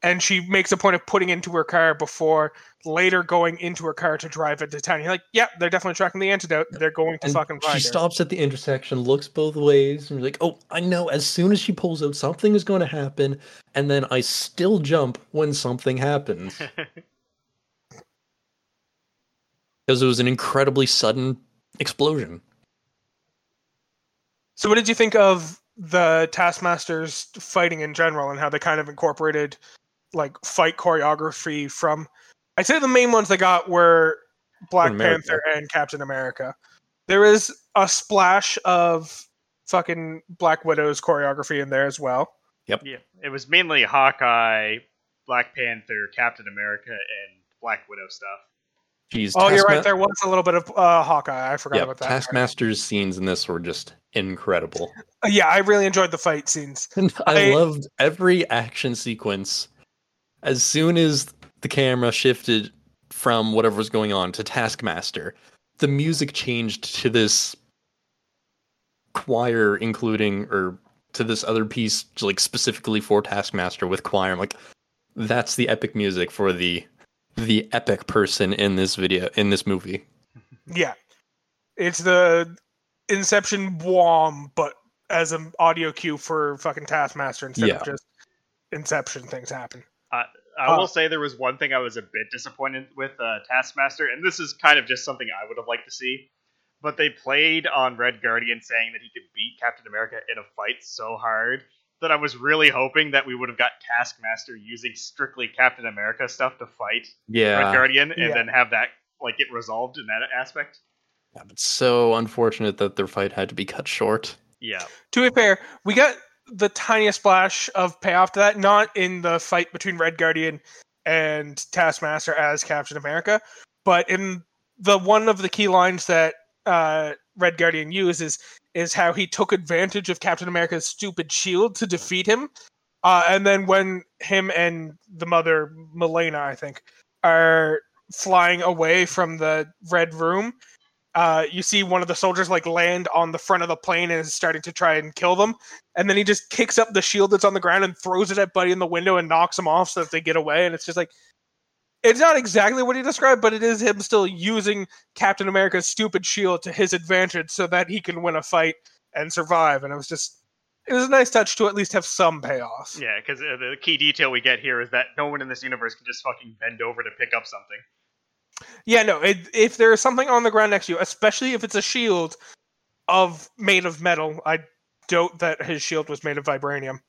and she makes a point of putting into her car before later going into her car to drive it to town. You're like, yeah, they're definitely tracking the antidote. They're going to And fucking she her. stops at the intersection, looks both ways, and you're like, "Oh, I know." As soon as she pulls out, something is going to happen, and then I still jump when something happens because it was an incredibly sudden explosion. So, what did you think of the Taskmasters fighting in general and how they kind of incorporated like fight choreography from? I'd say the main ones they got were Black America. Panther and Captain America. There is a splash of fucking Black Widow's choreography in there as well. Yep. Yeah, it was mainly Hawkeye, Black Panther, Captain America, and Black Widow stuff. Jeez, Oh, you're right. There was a little bit of uh, Hawkeye. I forgot Yeah, about that. Taskmaster's scenes in this were just incredible. Uh, yeah, I really enjoyed the fight scenes. And I I- loved every action sequence. As soon as the camera shifted from whatever was going on to Taskmaster, the music changed to this choir, including or to this other piece, like specifically for Taskmaster with choir. I'm like, that's the epic music for the the epic person in this video in this movie. Yeah, it's the Inception Wom, but as an audio cue for fucking Taskmaster instead Yeah. of just Inception things happen. I Uh, will say there was one thing I was a bit disappointed with uh, Taskmaster, and this is kind of just something I would have liked to see. But they played on Red Guardian saying that he could beat Captain America in a fight so hard that I was really hoping that we would have got Taskmaster using strictly Captain America stuff to fight yeah. Red Guardian, and Yeah. then have that like get resolved in that aspect. Yeah, but so unfortunate that their fight had to be cut short. Yeah, To be fair, we got the tiniest splash of payoff to that, not in the fight between Red Guardian and Taskmaster as Captain America, but in the one of the key lines that uh, Red Guardian uses is how he took advantage of Captain America's stupid shield to defeat him. Uh, and then when him and the mother, Melina, I think, are flying away from the Red Room, uh, you see one of the soldiers like land on the front of the plane and is starting to try and kill them. And then he just kicks up the shield that's on the ground and throws it at Buddy in the window and knocks him off so that they get away. And it's just like, it's not exactly what he described, but it is him still using Captain America's stupid shield to his advantage so that he can win a fight and survive. And it was just, it was a nice touch to at least have some payoff. Yeah, because uh, the key detail we get here is that no one in this universe can just fucking bend over to pick up something. Yeah, no. It, if there is something on the ground next to you, especially if it's a shield of made of metal, I doubt that his shield was made of vibranium.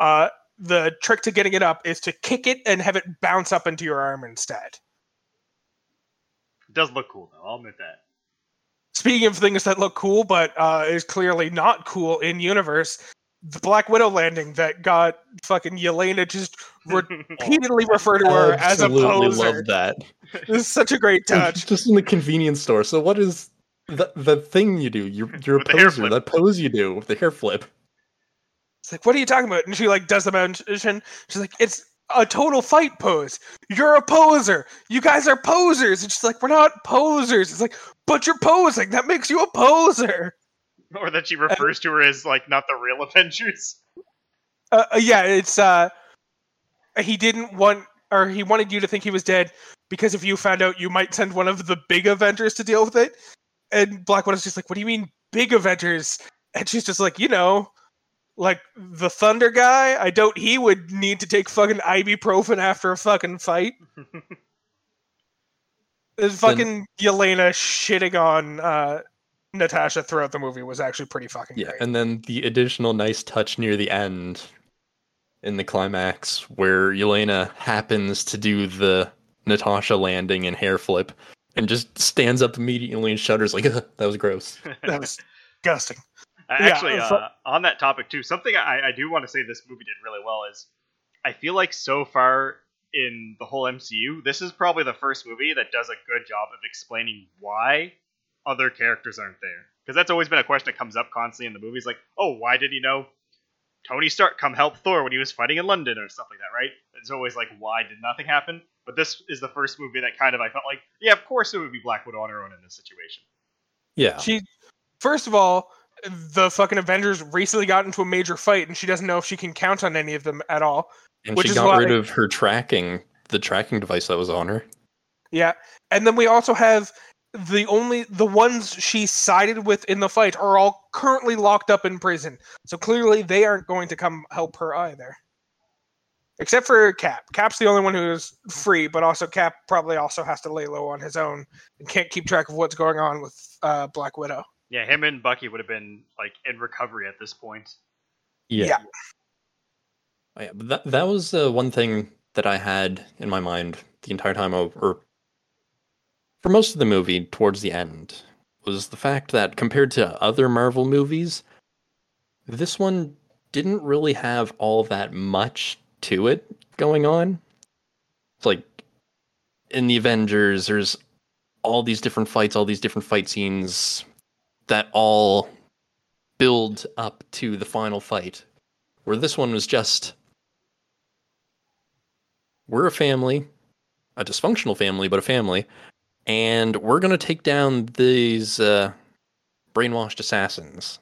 Uh, the trick to getting it up is to kick it and have it bounce up into your arm instead. It does look cool though. I'll admit that. Speaking of things that look cool, but uh, is clearly not cool in universe, the Black Widow landing that got fucking Yelena just repeatedly refer to her as a Absolutely poser. love that. This is such a great touch. Just in the convenience store. So what is the the thing you do? You're you're a With the poser. That pose you do with the hair flip. It's like, what are you talking about? And she like does the motion. She's like, it's a total fight pose. You're a poser. You guys are posers. And she's like, we're not posers. It's like, but you're posing. That makes you a poser. Or that she refers to her as like not the real Avengers. Uh, uh, yeah, it's uh, he didn't want or he wanted you to think he was dead because if you found out, you might send one of the big Avengers to deal with it. And Black Widow's just like, what do you mean big Avengers? And she's just like, you know, like the Thunder guy. I doubt he would need to take fucking ibuprofen after a fucking fight. This fucking Yelena shitting on uh, Natasha throughout the movie was actually pretty fucking Yeah, great. and then the additional nice touch near the end in the climax where Yelena happens to do the Natasha landing and hair flip and just stands up immediately and shudders like that was gross. that was disgusting. Uh, Yeah, Actually, uh, fu- uh, on that topic too, something I, I do want to say this movie did really well is I feel like so far in the whole MCU, this is probably the first movie that does a good job of explaining why other characters aren't there. Because that's always been a question that comes up constantly in the movies, like, oh, why did you know Tony Stark come help Thor when he was fighting in London or stuff like that, right? It's always like, why did nothing happen? But this is the first movie that kind of I felt like, yeah, of course it would be Black Widow on her own in this situation. Yeah. She, first of all, the fucking Avengers recently got into a major fight, and she doesn't know if she can count on any of them at all. And which she is got why- rid of her tracking, the tracking device that was on her. Yeah, and then we also have the only the ones she sided with in the fight are all currently locked up in prison. So clearly they aren't going to come help her either. Except for Cap. Cap's the only one who is free, but also Cap probably also has to lay low on his own and can't keep track of what's going on with uh, Black Widow. Yeah, him and Bucky would have been like in recovery at this point. Yeah. Yeah. Oh, yeah, but that that was uh, one thing that I had in my mind the entire time, o- or for most of the movie towards the end, was the fact that compared to other Marvel movies, this one didn't really have all that much to it going on. It's like in the Avengers, there's all these different fights, all these different fight scenes that all build up to the final fight. Where this one was just we're a family, a dysfunctional family, but a family, and we're gonna take down these uh, brainwashed assassins,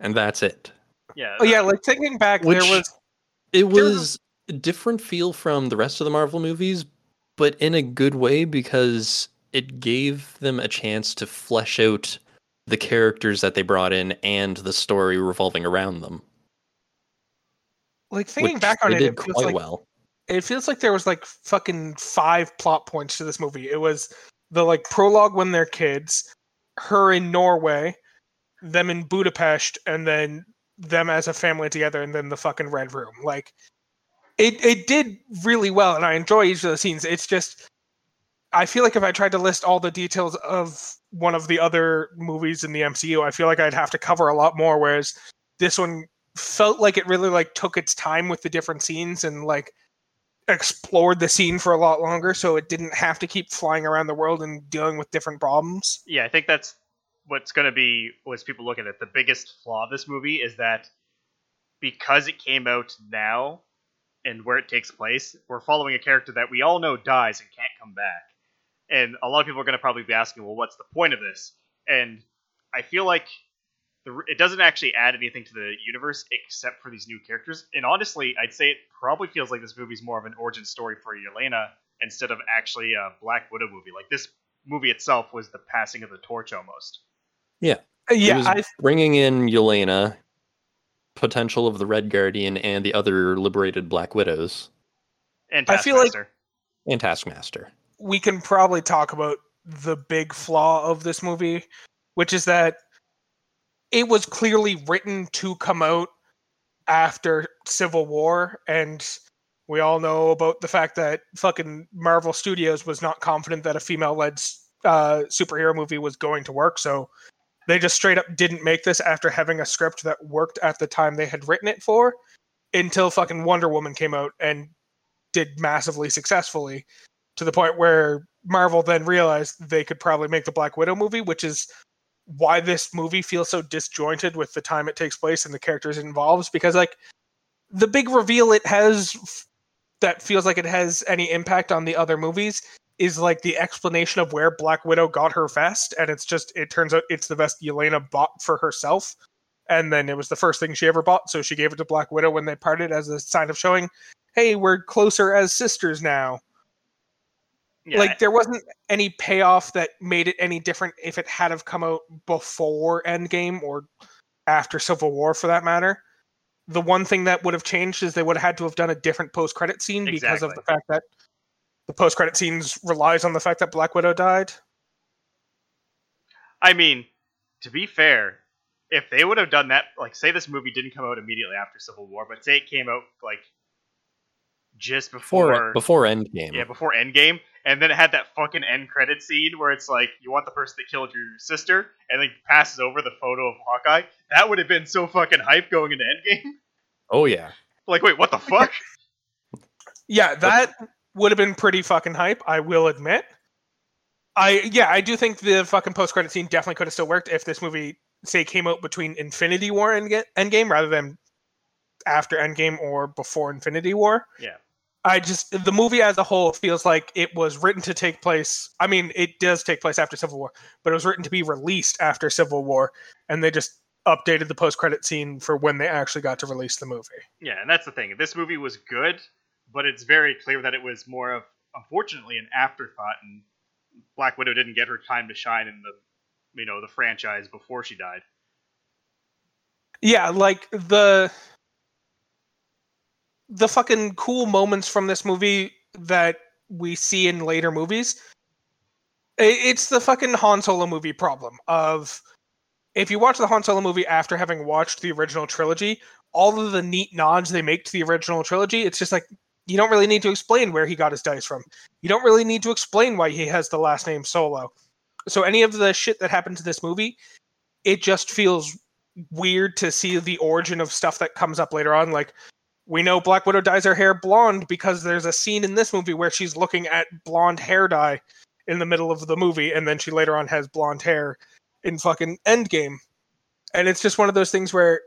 and that's it. Yeah. Oh yeah, like thinking back, Which- there was It was- was a different feel from the rest of the Marvel movies, but in a good way because it gave them a chance to flesh out the characters that they brought in and the story revolving around them. like thinking which back on they it, did it quite like well. It feels like there was like fucking five plot points to this movie. It was the like prologue when they're kids, her in Norway, them in Budapest, and then them as a family together, and then the fucking red room. Like it it did really well, and I enjoy each of the scenes. It's just I feel like if I tried to list all the details of one of the other movies in the MCU, I feel like I'd have to cover a lot more. Whereas this one felt like it really like took its time with the different scenes and like explored the scene for a lot longer so it didn't have to keep flying around the world and dealing with different problems yeah, I think that's what's going to be was people looking at the biggest flaw of this movie is that because it came out now and where it takes place, we're following a character that we all know dies and can't come back. And a lot of people are going to probably be asking, well, what's the point of this? And I feel like the, it doesn't actually add anything to the universe except for these new characters. And honestly, I'd say it probably feels like this movie's more of an origin story for Yelena instead of actually a Black Widow movie. Like this movie itself was the passing of the torch almost. Yeah, Uh, Yeah, it was I bringing in Yelena, potential of the Red Guardian, and the other liberated Black Widows, And I feel like- and Taskmaster. we can probably talk about the big flaw of this movie, which is that it was clearly written to come out after Civil War, and we all know about the fact that fucking Marvel Studios was not confident that a female-led uh, superhero movie was going to work, so they just straight up didn't make this after having a script that worked at the time they had written it for, until fucking Wonder Woman came out and did massively successfully to the point where Marvel then realized they could probably make the Black Widow movie, which is why this movie feels so disjointed with the time it takes place and the characters it involves. Because like the big reveal it has that feels like it has any impact on the other movies is like the explanation of where Black Widow got her vest, and it's just it turns out it's the vest Yelena bought for herself. And then it was the first thing she ever bought, so she gave it to Black Widow when they parted as a sign of showing, hey, we're closer as sisters now Yeah, like there wasn't any payoff that made it any different if it had have come out before Endgame or after Civil War for that matter. The one thing that would have changed is they would have had to have done a different post credit scene because of the fact that the post credit scenes relies on the fact that Black Widow died. I mean, to be fair, if they would have done that, like, say this movie didn't come out immediately after Civil War, but say it came out like just Before before, before Endgame. yeah, before Endgame, and then it had that fucking end credit scene where it's like you want the person that killed your sister, and then passes over the photo of Hawkeye. That would have been so fucking hype going into Endgame. Oh yeah. Like, wait, what the fuck? Yeah, that would have been pretty fucking hype, I will admit. I yeah, I do think the fucking post credit scene definitely could have still worked if this movie say came out between Infinity War and Endgame rather than after Endgame or before Infinity War. Yeah. I just the movie as a whole feels like it was written to take place. I mean, it does take place after Civil War, but it was written to be released after Civil War, and they just updated the post credit scene for when they actually got to release the movie. Yeah, and that's the thing. This movie was good, but it's very clear that it was more of, unfortunately, an afterthought, and Black Widow didn't get her time to shine in the, you know, the franchise before she died. Yeah, like the the fucking cool moments from this movie that we see in later movies. It's the fucking Han Solo movie problem of if you watch the Han Solo movie after having watched the original trilogy, all of the neat nods they make to the original trilogy, it's just like you don't really need to explain where he got his dice from. You don't really need to explain why he has the last name Solo. So any of the shit that happened to this movie, it just feels weird to see the origin of stuff that comes up later on. Like we know Black Widow dyes her hair blonde because there's a scene in this movie where she's looking at blonde hair dye in the middle of the movie, and then she later on has blonde hair in fucking Endgame. And it's just one of those things where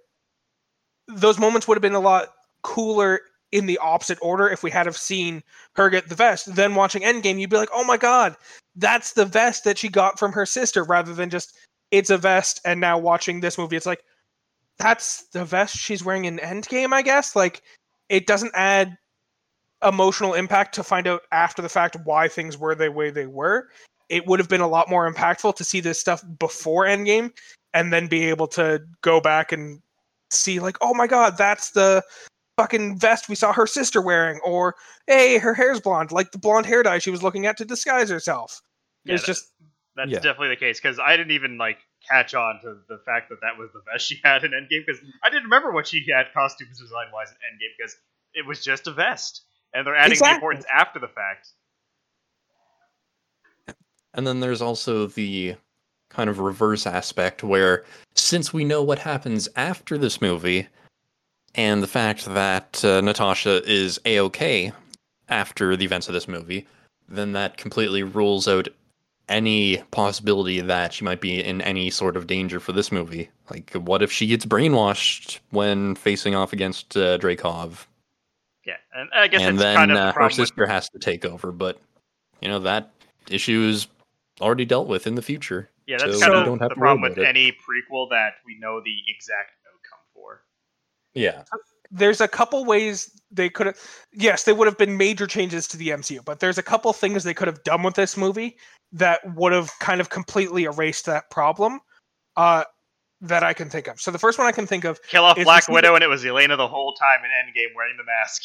those moments would have been a lot cooler in the opposite order if we had have seen her get the vest. Then watching Endgame, you'd be like, oh my god, that's the vest that she got from her sister, rather than just it's a vest. And now watching this movie, it's like that's the vest she's wearing in Endgame, I guess. Like it doesn't add emotional impact to find out after the fact why things were the way they were. It would have been a lot more impactful to see this stuff before Endgame and then be able to go back and see like, oh my god, that's the fucking vest we saw her sister wearing, or hey, her hair's blonde, like the blonde hair dye she was looking at to disguise herself. Yeah, it's that- just That's Yeah. definitely the case because I didn't even like catch on to the fact that that was the vest she had in Endgame because I didn't remember what she had costumes design wise in Endgame because it was just a vest and they're adding Exactly. the importance after the fact. And then there's also the kind of reverse aspect where since we know what happens after this movie and the fact that uh, Natasha is a-okay after the events of this movie, then that completely rules out any possibility that she might be in any sort of danger for this movie. Like, what if she gets brainwashed when facing off against uh, Dreykov? Yeah, and I guess and it's then kind of the uh, her problem with sister has to take over. But you know that issue is already dealt with in the future. Yeah, that's So kind of don't have the to worry problem with about it. any prequel that we know the exact outcome for. Yeah, there's a couple ways they could have yes they would have been major changes to the mcu but there's a couple things they could have done with this movie that would have kind of completely erased that problem uh that i can think of so the first one i can think of Kill off Black Widow, and it was Yelena the whole time in Endgame wearing the mask.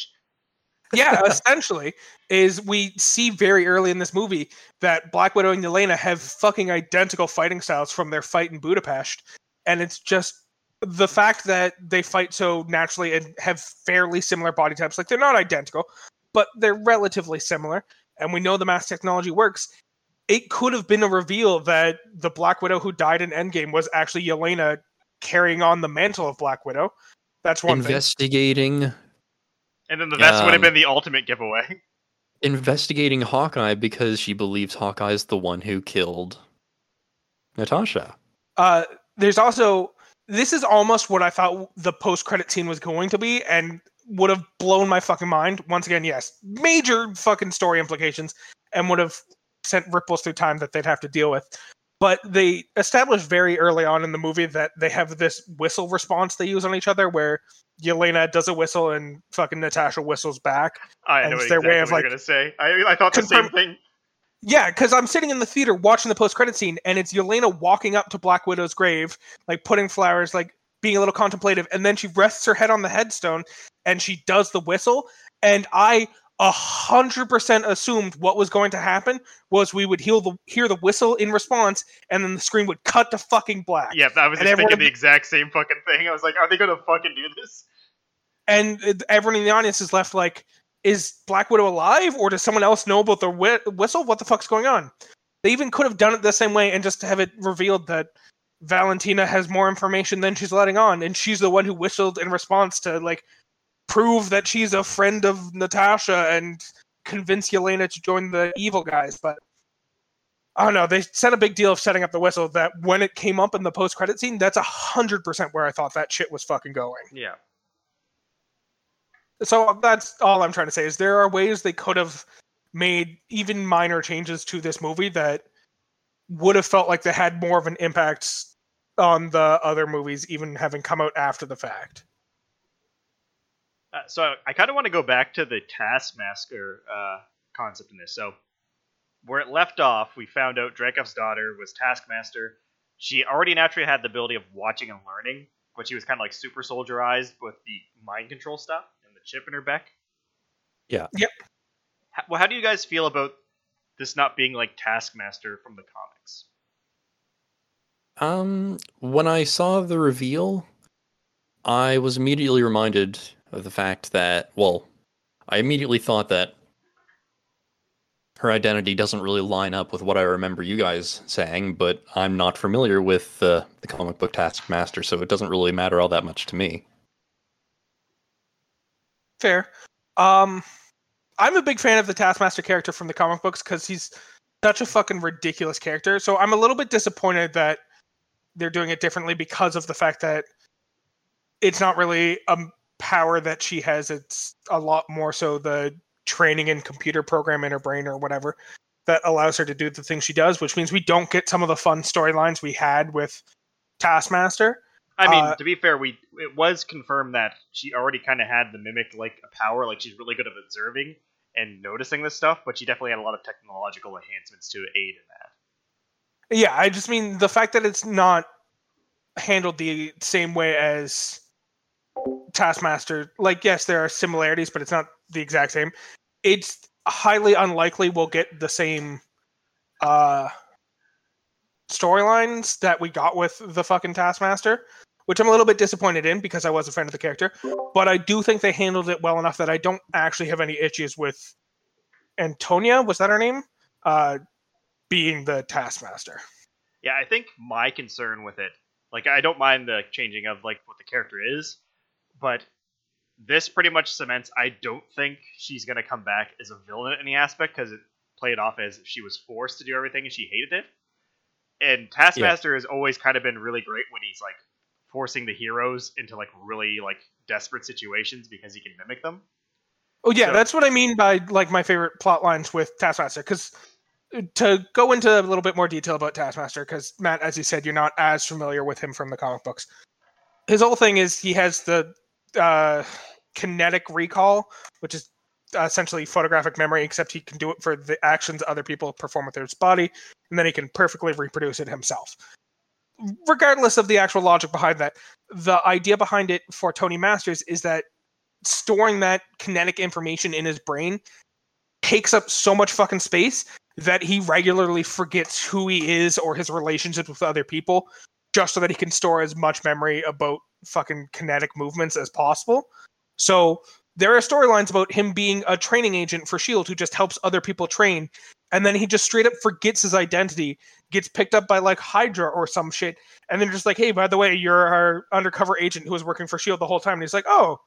yeah essentially is we see very early in this movie that black widow and yelena have fucking identical fighting styles from their fight in budapest and it's just the fact that they fight so naturally and have fairly similar body types like they're not identical but they're relatively similar and we know the mass technology works it could have been a reveal that the black widow who died in endgame was actually yelena carrying on the mantle of black widow that's one thing investigating And then the vest would have Um, been the ultimate giveaway. investigating Hawkeye because she believes Hawkeye is the one who killed Natasha. Uh, there's also this is almost what I thought the post credit scene was going to be, and would have blown my fucking mind. Once again, yes, major fucking story implications, and would have sent ripples through time that they'd have to deal with. But they established very early on in the movie that they have this whistle response they use on each other, where Yelena does a whistle and fucking Natasha whistles back. I know it's exactly their way what of, you're like, gonna say. I, I thought the same thing. Yeah, because I'm sitting in the theater watching the post credit scene, and it's Yelena walking up to Black Widow's grave, like putting flowers, like being a little contemplative, and then she rests her head on the headstone and she does the whistle. And I a hundred percent assumed what was going to happen was we would hear the hear the whistle in response, and then the screen would cut to fucking black. Yeah, I was And just everyone thinking the exact same fucking thing. I was like, are they gonna fucking do this? and uh, everyone in the audience is left like, is Black Widow alive, or does someone else know about the whi- whistle? What the fuck's going on? They even could have done it the same way and just have it revealed that Valentina has more information than she's letting on, and she's the one who whistled in response to like prove that she's a friend of Natasha and convince Yelena to join the evil guys. But I don't know. They set a big deal of setting up the whistle that when it came up in the post credit scene, that's a hundred percent where I thought that shit was fucking going. Yeah. So that's all I'm trying to say is there are ways they could have made even minor changes to this movie that would have felt like they had more of an impact on the other movies even having come out after the fact. Uh, so I kind of want to go back to the Taskmaster uh, concept in this. So where it left off, we found out Dreykov's daughter was Taskmaster. She already naturally had the ability of watching and learning, but she was kind of like super soldierized with the mind control stuff chip in her back. Yeah. Yep. How, well, how do you guys feel about this not being like Taskmaster from the comics? Um, when I saw the reveal, I was immediately reminded of the fact that, well, I immediately thought that her identity doesn't really line up with what I remember you guys saying, but I'm not familiar with uh, the comic book Taskmaster, so it doesn't really matter all that much to me. Fair. Um I'm a big fan of the Taskmaster character from the comic books cuz he's such a fucking ridiculous character. So I'm a little bit disappointed that they're doing it differently because of the fact that it's not really a power that she has. It's a lot more so the training and computer program in her brain or whatever that allows her to do the things she does, which means we don't get some of the fun storylines we had with Taskmaster. I mean, Uh, to be fair, we it was confirmed that she already kind of had the mimic like a power, like she's really good at observing and noticing this stuff, but she definitely had a lot of technological enhancements to aid in that. Yeah, I just mean the fact that it's not handled the same way as Taskmaster. Like, yes, there are similarities, but it's not the exact same. It's highly unlikely we'll get the same uh storylines that we got with the fucking Taskmaster, which I'm a little bit disappointed in because I was a fan of the character. But I do think they handled it well enough that I don't actually have any issues with Antonia. Was that her name? Uh, being the Taskmaster. Yeah, I think my concern with it, like, I don't mind the changing of like what the character is, but this pretty much cements. I don't think she's gonna come back as a villain in any aspect because it played off as she was forced to do everything and she hated it. And Taskmaster has always kind of been really great when he's like forcing the heroes into like really like desperate situations because he can mimic them. Oh yeah, So- that's what I mean by like my favorite plot lines with Taskmaster. Because to go into a little bit more detail about Taskmaster, because Matt, as you said, you're not as familiar with him from the comic books. His whole thing is he has the uh, kinetic recall, which is essentially photographic memory, except he can do it for the actions other people perform with his body, and then he can perfectly reproduce it himself. Regardless of the actual logic behind that, the idea behind it for Tony Masters is that storing that kinetic information in his brain takes up so much fucking space that he regularly forgets who he is or his relationships with other people just so that he can store as much memory about fucking kinetic movements as possible. So there are storylines about him being a training agent for Shield who just helps other people train and then he just straight up forgets his identity, gets picked up by like Hydra or some shit and then just like, "Hey, by the way, you're our undercover agent who was working for Shield the whole time." And he's like, "Oh,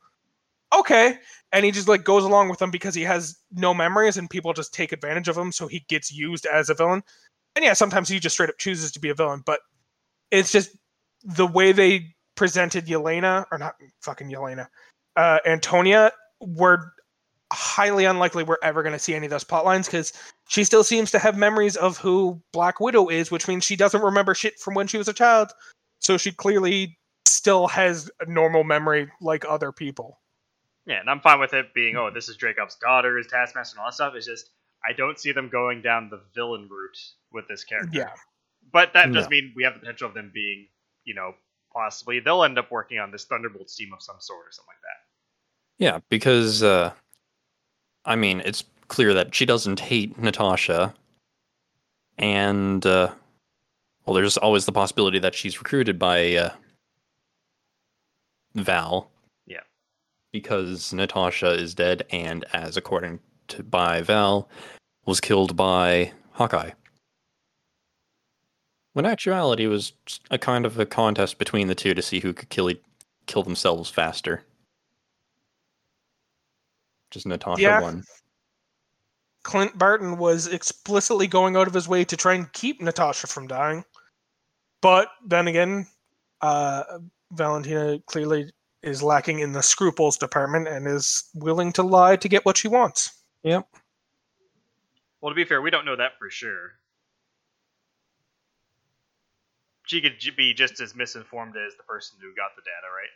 okay and he just like goes along with them because he has no memories and people just take advantage of him so he gets used as a villain and yeah sometimes he just straight up chooses to be a villain but it's just the way they presented Yelena or not fucking Yelena uh Antonia we're highly unlikely we're ever going to see any of those plot lines because she still seems to have memories of who Black Widow is which means she doesn't remember shit from when she was a child so she clearly still has a normal memory like other people Yeah, and I'm fine with it being, oh, this is Dreykov's daughter, is Taskmaster, and all that stuff. It's just I don't see them going down the villain route with this character. yeah But that does No. mean we have the potential of them being, you know, possibly they'll end up working on this Thunderbolts team of some sort or something like that. Yeah, because uh I mean, it's clear that she doesn't hate Natasha. And uh well there's always the possibility that she's recruited by uh Val. Yeah. Because Natasha is dead and as according to by Val was killed by Hawkeye. When actuality was a kind of a contest between the two to see who could kill kill themselves faster. Just Natasha Yeah. won. Clint Barton was explicitly going out of his way to try and keep Natasha from dying. But then again, uh, Valentina clearly is lacking in the scruples department and is willing to lie to get what she wants. Yep. Well, to be fair, we don't know that for sure. She could be just as misinformed as the person who got the data, right?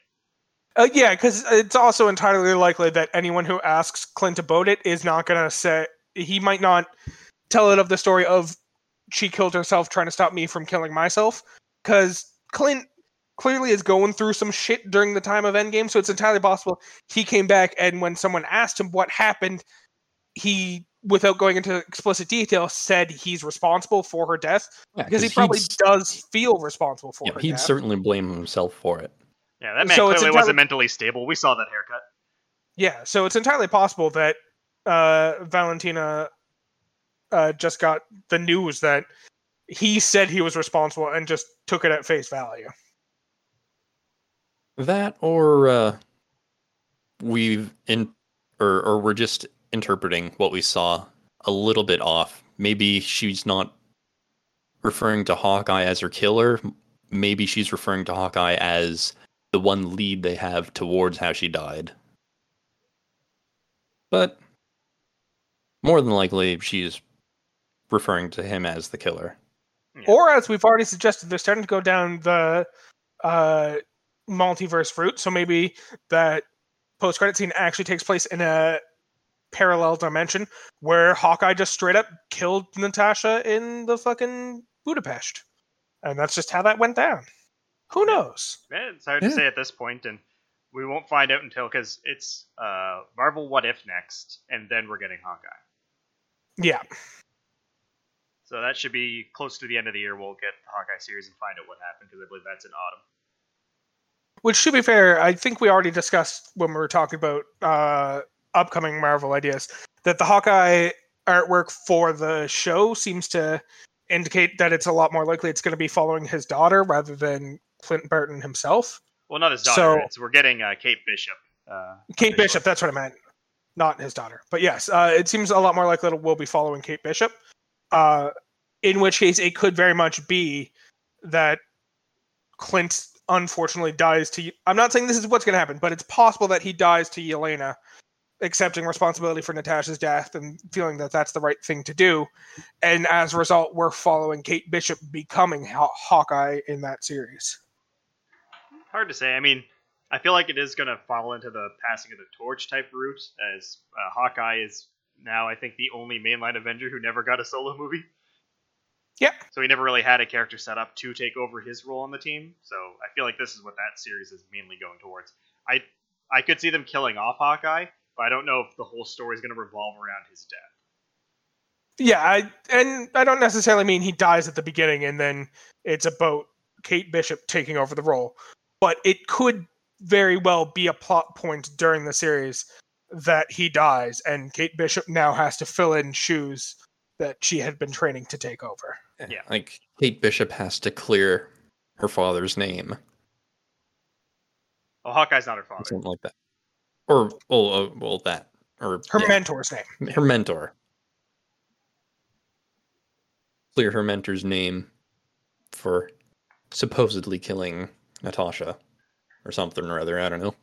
Uh, yeah, because it's also entirely likely that anyone who asks Clint about it is not going to say he might not tell it of the story of she killed herself trying to stop me from killing myself. Because Clint clearly is going through some shit during the time of Endgame, so it's entirely possible he came back and when someone asked him what happened, he, without going into explicit detail, said he's responsible for her death Yeah, because he probably does feel responsible for yeah, he'd death. certainly blame himself for it. Yeah, that man So it's clearly entirely- wasn't mentally stable. We saw that haircut. Yeah, so it's entirely possible that uh, Valentina uh, just got the news that he said he was responsible and just took it at face value. That or uh we've in or or we're just interpreting what we saw a little bit off. Maybe she's not referring to Hawkeye as her killer. Maybe she's referring to Hawkeye as the one lead they have towards how she died. But more than likely she's referring to him as the killer. Yeah. Or, as we've already suggested, they're starting to go down the uh, multiverse route. So maybe that post credit scene actually takes place in a parallel dimension where Hawkeye just straight up killed Natasha in the fucking Budapest. And that's just how that went down. Who knows? Yeah, it's hard Yeah. to say at this point, and we won't find out until because it's uh, Marvel What If next, and then we're getting Hawkeye. Yeah. So that should be close to the end of the year. We'll get the Hawkeye series and find out what happened because I believe that's in autumn. Which, to be fair, I think we already discussed when we were talking about uh, upcoming Marvel ideas that the Hawkeye artwork for the show seems to indicate that it's a lot more likely it's going to be following his daughter rather than Clint Barton himself. Well, not his daughter. So- we're getting uh, Kate Bishop. Uh, Kate. Bishop, that's what I meant. not his daughter. But yes, uh, it seems a lot more likely that we'll be following Kate Bishop. Uh, in which case, it could very much be that Clint unfortunately dies to. I'm not saying this is what's going to happen, but it's possible that he dies to Yelena, accepting responsibility for Natasha's death and feeling that that's the right thing to do. And as a result, we're following Kate Bishop becoming Haw- Hawkeye in that series. Hard to say. I mean, I feel like it is going to fall into the passing of the torch type route, as uh, Hawkeye is now, I think, the only mainline Avenger who never got a solo movie. Yep. So he never really had a character set up to take over his role on the team. So I feel like this is what that series is mainly going towards. I I could see them killing off Hawkeye, but I don't know if the whole story is going to revolve around his death. Yeah, I, and I don't necessarily mean he dies at the beginning and then it's about Kate Bishop taking over the role, but it could very well be a plot point during the series that he dies and Kate Bishop now has to fill in shoes that she had been training to take over. Yeah. Like Kate Bishop has to clear her father's name, Oh, Hawkeye's not her father. something like that, or well, uh, well that, or Her yeah, mentor's name. her mentor. Clear her mentor's name for supposedly killing Natasha or something or other. I don't know.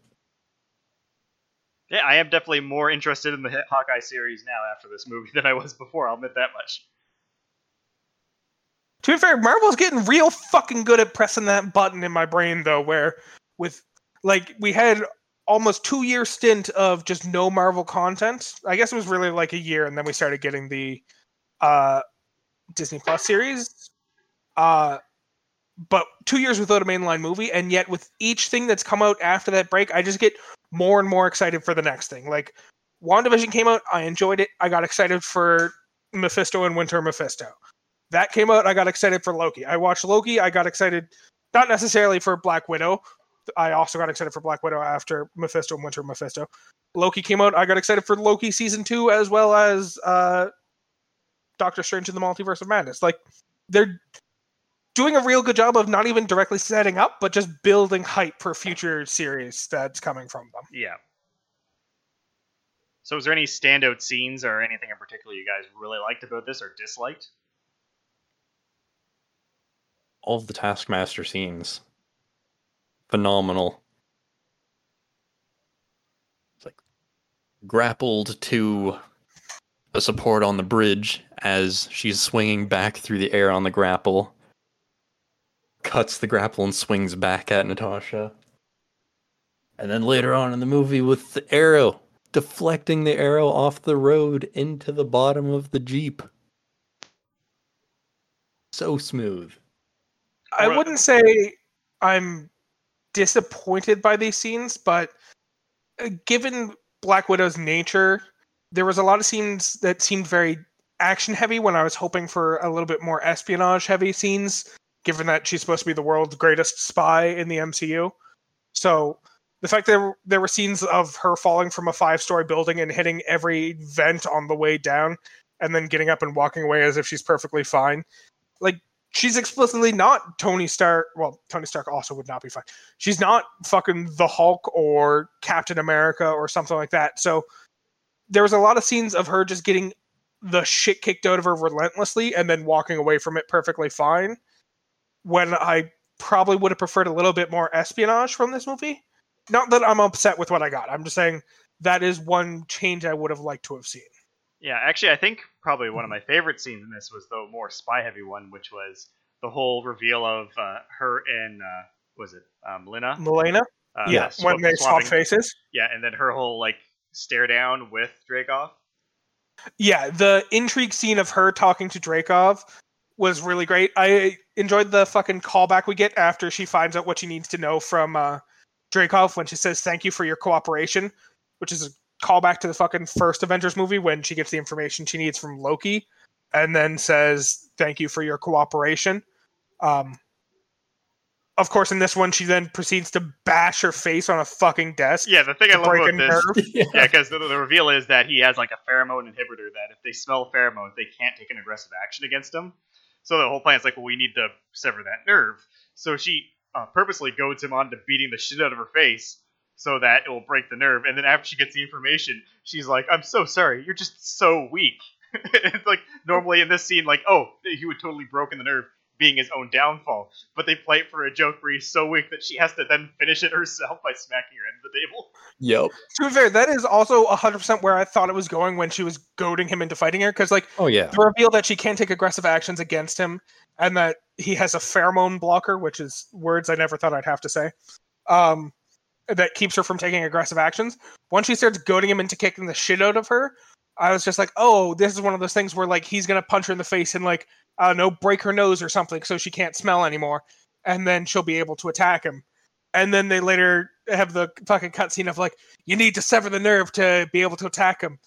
Yeah, I am definitely more interested in the hit Hawkeye series now after this movie than I was before. I'll admit that much. To be fair, Marvel's getting real fucking good at pressing that button in my brain though, where with like we had almost two year stint of just no Marvel content. I guess it was really like a year, and then we started getting the uh Disney Plus series. Uh but two years without a mainline movie, and yet with each thing that's come out after that break, I just get more and more excited for the next thing. Like WandaVision came out, I enjoyed it. I got excited for Mephisto and Winter Mephisto. That came out, I got excited for Loki. I watched Loki, I got excited not necessarily for Black Widow. I also got excited for Black Widow after Mephisto and Winter Mephisto. Loki came out, I got excited for Loki season 2 as well as uh Doctor Strange in the Multiverse of Madness. Like they're doing a real good job of not even directly setting up, but just building hype for future series that's coming from them. Yeah. So, is there any standout scenes or anything in particular you guys really liked about this or disliked? All of the Taskmaster scenes, phenomenal. It's like grappled to a support on the bridge as she's swinging back through the air on the grapple. Cuts the grapple and swings back at Natasha. And then later on in the movie with the arrow, deflecting the arrow off the road into the bottom of the Jeep. So smooth. I Right. wouldn't say I'm disappointed by these scenes, but uh, given Black Widow's nature, there was a lot of scenes that seemed very action heavy when I was hoping for a little bit more espionage heavy scenes, given that she's supposed to be the world's greatest spy in the MCU. So the fact that there were- scenes of her falling from a five story building and hitting every vent on the way down and then getting up and walking away as if she's perfectly fine. Like she's explicitly not Tony Stark. Well, Tony Stark also would not be fine. She's not fucking the Hulk or Captain America or something like that. So there was a lot of scenes of her just getting the shit kicked out of her relentlessly and then walking away from it perfectly fine. When I probably would have preferred a little bit more espionage from this movie. Not that I'm upset with what I got. I'm just saying that is one change I would have liked to have seen. Yeah, actually, I think probably one of my favorite scenes in this was the more spy heavy one, which was the whole reveal of uh, her and uh, was it um, Lena? Melina, Uh, yeah, swap- when they swap faces. Yeah, and then her whole like stare down with Dreykov. Yeah, the intrigue scene of her talking to Dreykov was really great. I enjoyed the fucking callback we get after she finds out what she needs to know from uh, Dreykov when she says thank you for your cooperation, which is a callback to the fucking first Avengers movie when she gets the information she needs from Loki and then says thank you for your cooperation. Um, of course, in this one, she then proceeds to bash her face on a fucking desk. Yeah, the thing I to love break about this, nerve. yeah, because the, the reveal is that he has like a pheromone inhibitor that if they smell pheromones, they can't take an aggressive action against him. So the whole plan is like, well, we need to sever that nerve. So she uh, purposely goads him on to beating the shit out of her face so that it will break the nerve. And then after she gets the information, she's like, "I'm so sorry. You're just so weak." it's like normally in this scene, like, oh, he would totally broken the nerve being his own downfall. But they play it for a joke where he's so weak that she has to then finish it herself by smacking her into the table. Yep. To be fair, that is also 100% where I thought it was going when she was goading him into fighting her. Because, like, Oh yeah. the reveal that she can take aggressive actions against him and that he has a pheromone blocker, which is words I never thought I'd have to say, um, that keeps her from taking aggressive actions. Once she starts goading him into kicking the shit out of her, I was just like, oh, this is one of those things where, like, he's going to punch her in the face and, like, I don't know, break her nose or something so she can't smell anymore. And then she'll be able to attack him. And then they later have the fucking cutscene of, like, you need to sever the nerve to be able to attack him.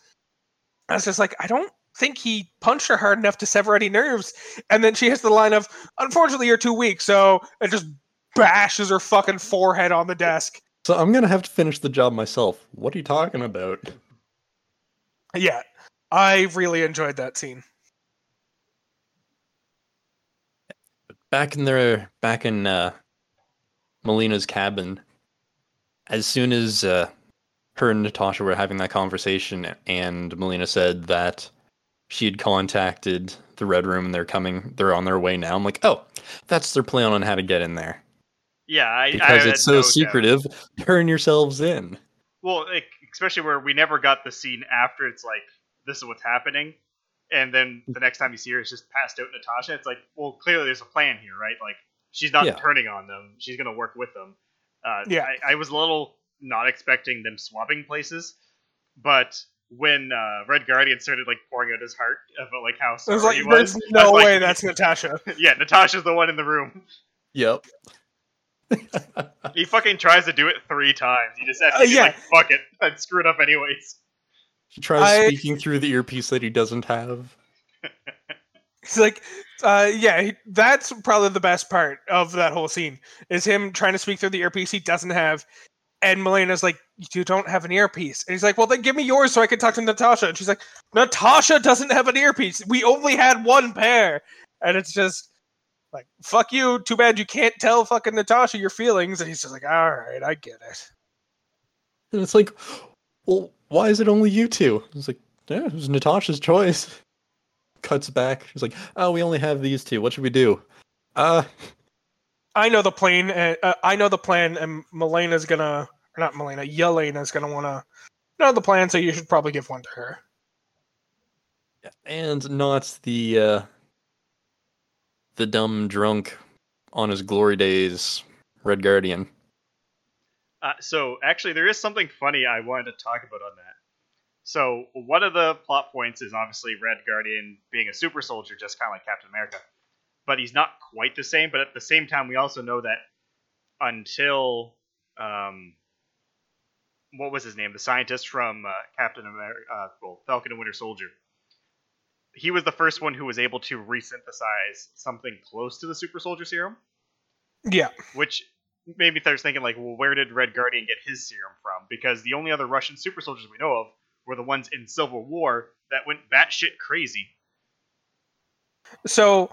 I was just like, I don't think he punched her hard enough to sever any nerves. And then she hits the line of, unfortunately, you're too weak. So it just bashes her fucking forehead on the desk. So I'm gonna have to finish the job myself. What are you talking about? Yeah, I really enjoyed that scene. Back in their back in uh Melina's cabin, as soon as uh her and Natasha were having that conversation and Melina said that she had contacted the Red Room and they're coming they're on their way now. I'm like, oh, that's their plan on how to get in there. Yeah, I, I Because had it's so no doubt. secretive, turn yourselves in. Well, like, especially where we never got the scene after it's like this is what's happening, and then the next time you see her, it's just passed out Natasha. It's like, well, clearly there's a plan here, right? Like she's not Yeah. turning on them; she's gonna work with them. Uh, Yeah. I, I was a little not expecting them swapping places, but when uh, Red Guardian started like pouring out his heart about like how I sorry was like, he there's was, I no was like, way that's Natasha. yeah, Natasha's the one in the room. Yep. He fucking tries to do it three times. He just has to Uh, be yeah. like, fuck it, I'd screw it up anyways. He tries I- speaking through the earpiece that he doesn't have. It's like, uh, yeah, that's probably the best part of that whole scene is him trying to speak through the earpiece he doesn't have, and Melina's like, "You don't have an earpiece," and he's like, "Well, then give me yours so I can talk to Natasha." And she's like, "Natasha doesn't have an earpiece. We only had one pair," and it's just like, "Fuck you. Too bad you can't tell fucking Natasha your feelings." And he's just like, "All right, I get it." And it's like, well, why is it only you two? It's like, yeah, it was Natasha's choice. Cuts back. She's like, oh, we only have these two. What should we do? Uh, I know the plan. Uh, uh, I know the plan, and Melina's gonna, or not Melina, Yelena's gonna wanna know the plan. So you should probably give one to her. and not the uh, the dumb drunk on his glory days, Red Guardian. Uh, so actually, there is something funny I wanted to talk about on that. So one of the plot points is obviously Red Guardian being a super soldier, just kind of like Captain America, but he's not quite the same. But at the same time, we also know that until um, what was his name, the scientist from uh, Captain America, uh, well, Falcon and Winter Soldier, he was the first one who was able to resynthesize something close to the super soldier serum Yeah, which me start thinking like, well, where did Red Guardian get his serum from? Because the only other Russian super soldiers we know of were the ones in Civil War that went batshit crazy. So,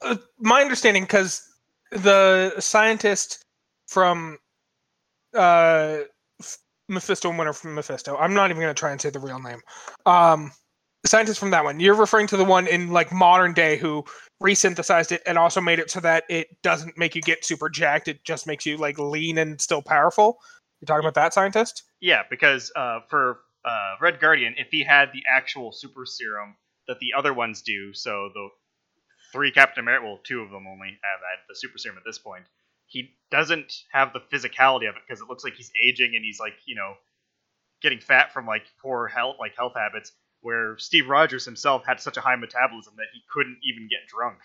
uh, my understanding, because the scientist from uh, Mephisto and Winter from Mephisto, I'm not even going to try and say the real name. Um, scientist from that one, you're referring to the one in like modern day who resynthesized it and also made it so that it doesn't make you get super jacked. It just makes you like lean and still powerful. You're talking about that scientist? Yeah, because uh, for uh, Red Guardian, if he had the actual super serum that the other ones do, so the three Captain America, well, two of them only have had the super serum at this point. He doesn't have the physicality of it because it looks like he's aging and he's like, you know, getting fat from like poor health, like health habits. Where Steve Rogers himself had such a high metabolism that he couldn't even get drunk.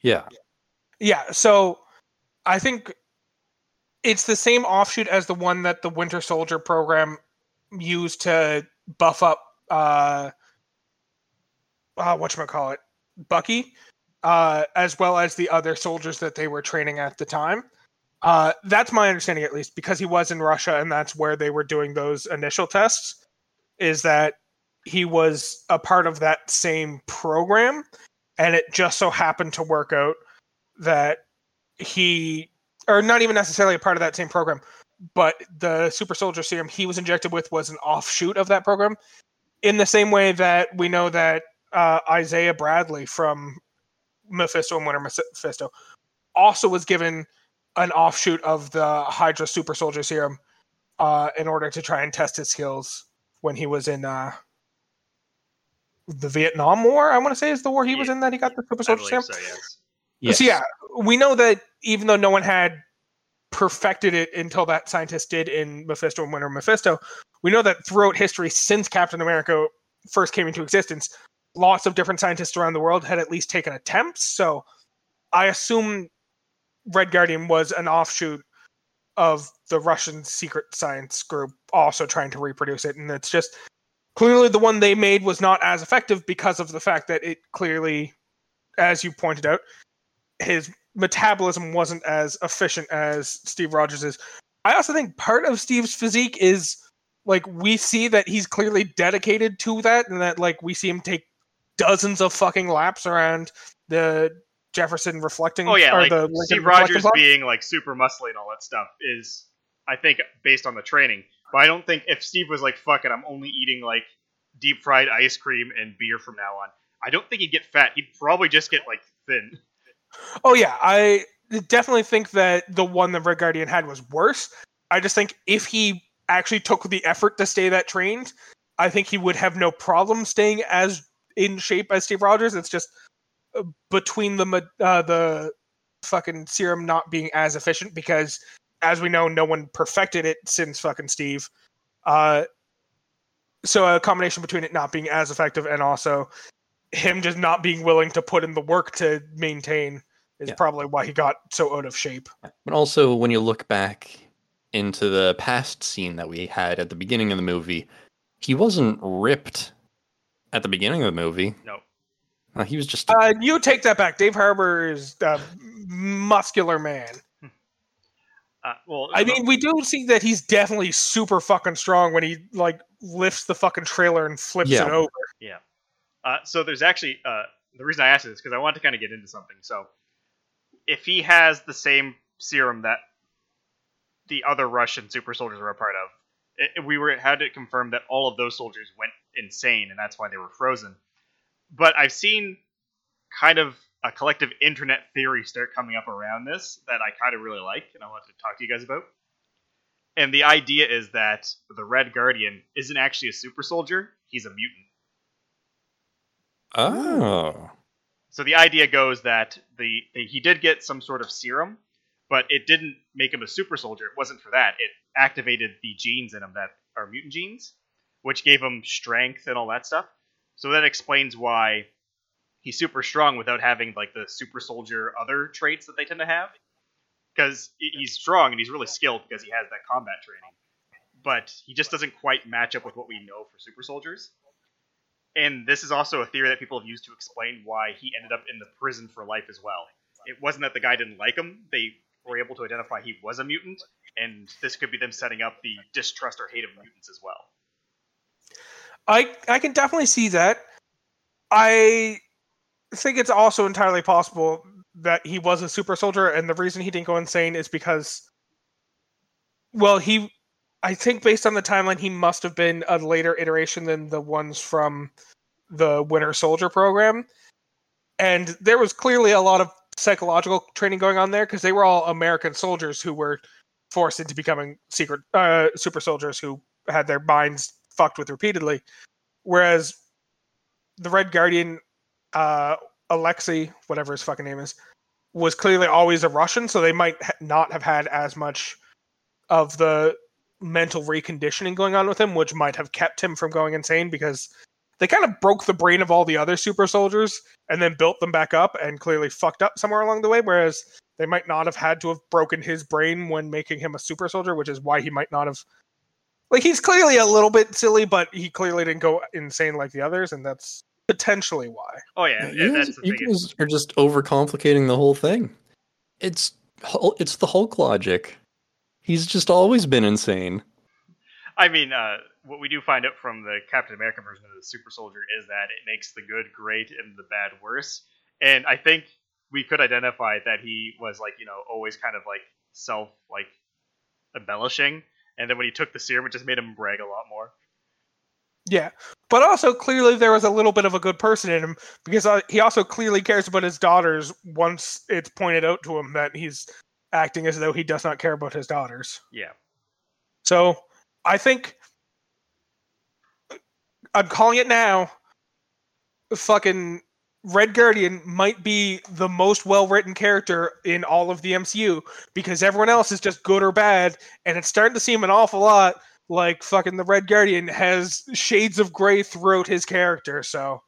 Yeah. Yeah, so I think it's the same offshoot as the one that the Winter Soldier program used to buff up uh uh whatchamacallit, Bucky, uh, as well as the other soldiers that they were training at the time. Uh, that's my understanding, at least, because he was in Russia and that's where they were doing those initial tests. Is that he was a part of that same program, and it just so happened to work out that he, or not even necessarily a part of that same program, but the super soldier serum he was injected with was an offshoot of that program. In the same way that we know that uh, Isaiah Bradley from Mephisto and Winter Mephisto also was given an offshoot of the Hydra super soldier serum uh, in order to try and test his skills when he was in uh, the Vietnam War. I want to say is the war he was in that he got the super I soldier believe serum. so, yes. Yes. So yeah, we know that even though no one had perfected it until that scientist did in Mephisto and Winter Mephisto, we know that throughout history since Captain America first came into existence, lots of different scientists around the world had at least taken attempts. So I assume Red Guardian was an offshoot of the Russian secret science group also trying to reproduce it. And it's just clearly the one they made was not as effective because of the fact that it clearly, as you pointed out, his metabolism wasn't as efficient as Steve Rogers is. I also think part of Steve's physique is like we see that he's clearly dedicated to that and that like we see him take dozens of fucking laps around the Jefferson reflecting Oh yeah, or like the Lincoln Steve Rogers being like super muscly and all that stuff is, I think, based on the training. But I don't think if Steve was like, "Fuck it, I'm only eating like deep fried ice cream and beer from now on," I don't think he'd get fat. He'd probably just get like thin. Oh yeah, I definitely think that the one that Red Guardian had was worse. I just think if he actually took the effort to stay that trained, I think he would have no problem staying as in shape as Steve Rogers. It's just uh, between the uh, the fucking serum not being as efficient because, as we know, no one perfected it since fucking Steve. Uh, so a combination between it not being as effective and also him just not being willing to put in the work to maintain is Yeah. probably why he got so out of shape. But also, when you look back into the past scene that we had at the beginning of the movie, he wasn't ripped at the beginning of the movie. No. Uh, he was just Uh, you take that back. Dave Harbour is a muscular man. Uh, well, I mean, we do see that he's definitely super fucking strong when he like lifts the fucking trailer and flips Yeah. it over. Yeah. Uh, so there's actually uh, the reason I asked this because I wanted to kind of get into something. So if he has the same serum that the other Russian super soldiers were a part of, it, we were had it confirmed that all of those soldiers went insane and that's why they were frozen. But I've seen kind of a collective internet theory start coming up around this that I kind of really like and I want to talk to you guys about. And the idea is that the Red Guardian isn't actually a super soldier; he's a mutant. oh, So the idea goes that the, the he did get some sort of serum, but it didn't make him a super soldier. It wasn't for that. It activated the genes in him that are mutant genes, which gave him strength and all that stuff. So that explains why he's super strong without having like the super soldier other traits that they tend to have. Because he's strong and he's really skilled because he has that combat training, but he just doesn't quite match up with what we know for super soldiers. And this is also a theory that people have used to explain why he ended up in the prison for life as well. It wasn't that the guy didn't like him; they were able to identify he was a mutant, and this could be them setting up the distrust or hate of mutants as well. I I can definitely see that. I think it's also entirely possible that he was a super soldier, and the reason he didn't go insane is because, well, he, I think based on the timeline, he must have been a later iteration than the ones from the Winter Soldier program, and there was clearly a lot of psychological training going on there because they were all American soldiers who were forced into becoming secret uh, super soldiers who had their minds fucked with repeatedly. Whereas the Red Guardian, uh, Alexei, whatever his fucking name is, was clearly always a Russian, so they might ha- not have had as much of the mental reconditioning going on with him, which might have kept him from going insane because they kind of broke the brain of all the other super soldiers and then built them back up and clearly fucked up somewhere along the way. Whereas they might not have had to have broken his brain when making him a super soldier, which is why he might not have. Like he's clearly a little bit silly, but he clearly didn't go insane like the others, and that's potentially why. Oh yeah, and, you and guys, the you guys are just overcomplicating the whole thing. It's it's the Hulk logic. He's just always been insane. I mean, uh, what we do find out from the Captain America version of the Super Soldier is that it makes the good great and the bad worse. And I think we could identify that he was like, you know, always kind of like self like embellishing, and then when he took the serum, it just made him brag a lot more. Yeah, but also clearly there was a little bit of a good person in him because uh, he also clearly cares about his daughters. Once it's pointed out to him that he's acting as though he does not care about his daughters. Yeah. So I think I'm calling it now. Fucking Red Guardian might be the most well written character in all of the MCU because everyone else is just good or bad, and it's starting to seem an awful lot like fucking the Red Guardian has shades of gray throughout his character. So,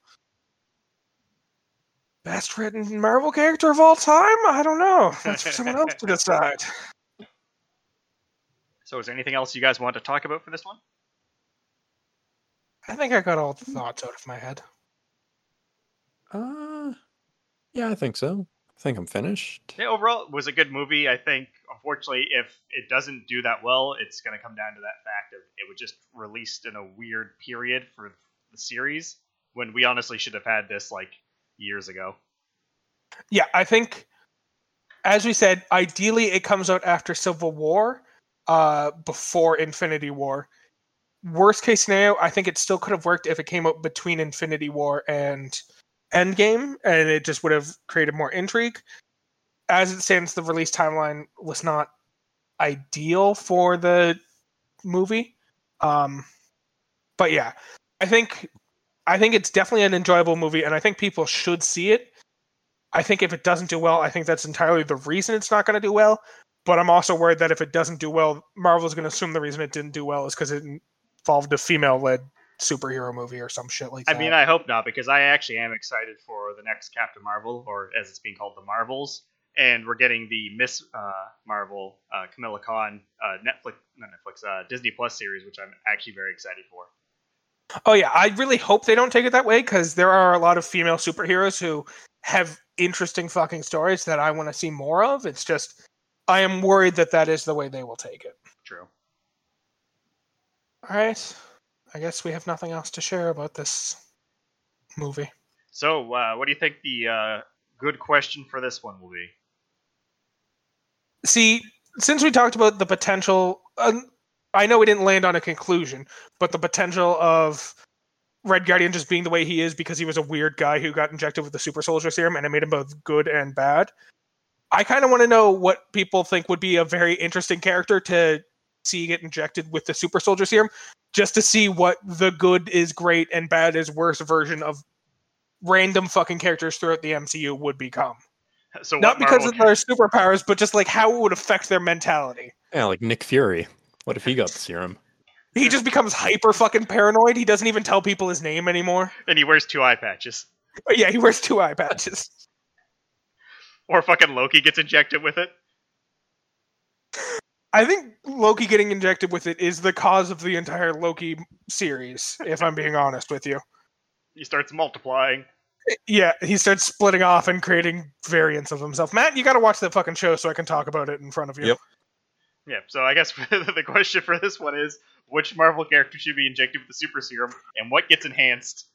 best written Marvel character of all time? I don't know. That's for someone else to decide. So, is there anything else you guys want to talk about for this one? I think I got all the thoughts out of my head. Uh, yeah, I think so. I think I'm finished. Yeah, overall, it was a good movie. I think, unfortunately, if it doesn't do that well, it's going to come down to that fact of it was just released in a weird period for the series when we honestly should have had this like years ago. Yeah, I think, as we said, ideally it comes out after Civil War, uh, before Infinity War. Worst case scenario, I think it still could have worked if it came out between Infinity War and Endgame, and it just would have created more intrigue. As it stands, the release timeline was not ideal for the movie. Um, but yeah, I think I think it's definitely an enjoyable movie, and I think people should see it. I think if it doesn't do well, I think that's entirely the reason it's not going to do well. But I'm also worried that if it doesn't do well, Marvel's going to assume the reason it didn't do well is because it involved a female-led superhero movie or some shit like that. I mean, I hope not because I actually am excited for the next Captain Marvel, or as it's being called, the Marvels, and we're getting the Miss uh, Marvel, uh, Kamala Khan, uh, Netflix, not Netflix, uh, Disney Plus series, which I'm actually very excited for. Oh yeah, I really hope they don't take it that way because there are a lot of female superheroes who have interesting fucking stories that I want to see more of. It's just I am worried that that is the way they will take it. True. All right, I guess we have nothing else to share about this movie. So, uh, what do you think the uh, good question for this one will be? See, since we talked about the potential, um, I know we didn't land on a conclusion, but the potential of Red Guardian just being the way he is because he was a weird guy who got injected with the super soldier serum and it made him both good and bad. I kind of want to know what people think would be a very interesting character to see get injected with the super soldier serum, just to see what the good is great and bad is worse version of random fucking characters throughout the MCU would become. So, Not because Marvel of their superpowers, but just like how it would affect their mentality. Yeah, like Nick Fury. What if he got the serum? He just becomes hyper fucking paranoid. He doesn't even tell people his name anymore. and he wears two eye patches, But yeah, he wears two eye patches. or fucking Loki gets injected with it. I think Loki getting injected with it is the cause of the entire Loki series, if I'm being honest with you. He starts multiplying. Yeah, he starts splitting off and creating variants of himself. Matt, you gotta watch that fucking show so I can talk about it in front of you. Yep. Yeah. So I guess the question for this one is, which Marvel character should be injected with the super serum, and what gets enhanced?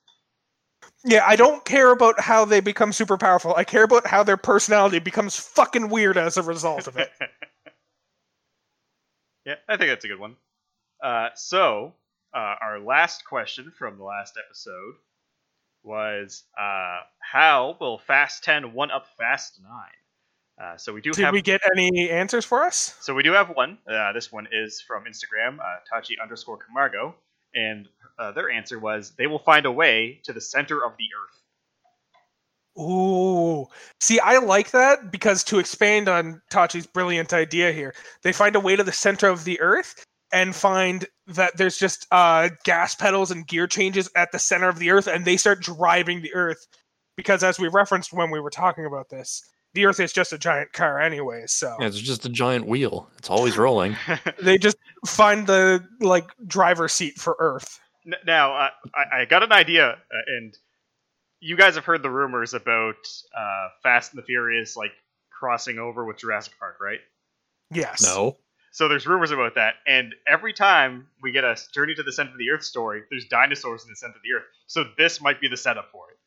Yeah, I don't care about how they become super powerful. I care about how their personality becomes fucking weird as a result of it. yeah, I think that's a good one. Uh, so, uh, our last question from the last episode was uh, How will Fast 10 one up Fast 9? Uh, so we do Did have we get any answers for us? so we do have one. Uh, this one is from Instagram, uh, Tachi underscore Camargo, and uh, their answer was they will find a way to the center of the earth. Ooh. See, I like that because to expand on Tachi's brilliant idea here, they find a way to the center of the earth and find that there's just uh, gas pedals and gear changes at the center of the earth, and they start driving the earth. Because as we referenced when we were talking about this, the earth is just a giant car, anyway, So Yeah, it's just a giant wheel. It's always rolling. they just find the like driver's seat for Earth. N- now, uh, I, I got an idea, uh, and you guys have heard the rumors about uh, Fast and the Furious like crossing over with Jurassic Park, right? Yes. No. So there's rumors about that, and every time we get a Journey to the Center of the Earth story, there's dinosaurs in the center of the Earth. So this might be the setup for it.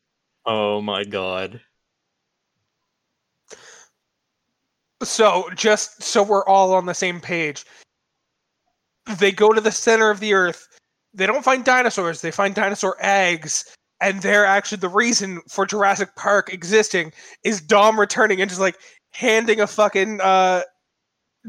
Oh my god. So just so we're all on the same page, they go to the center of the earth. They don't find dinosaurs, they find dinosaur eggs. And they're actually the reason for Jurassic Park existing is Dom returning and just like handing a fucking uh,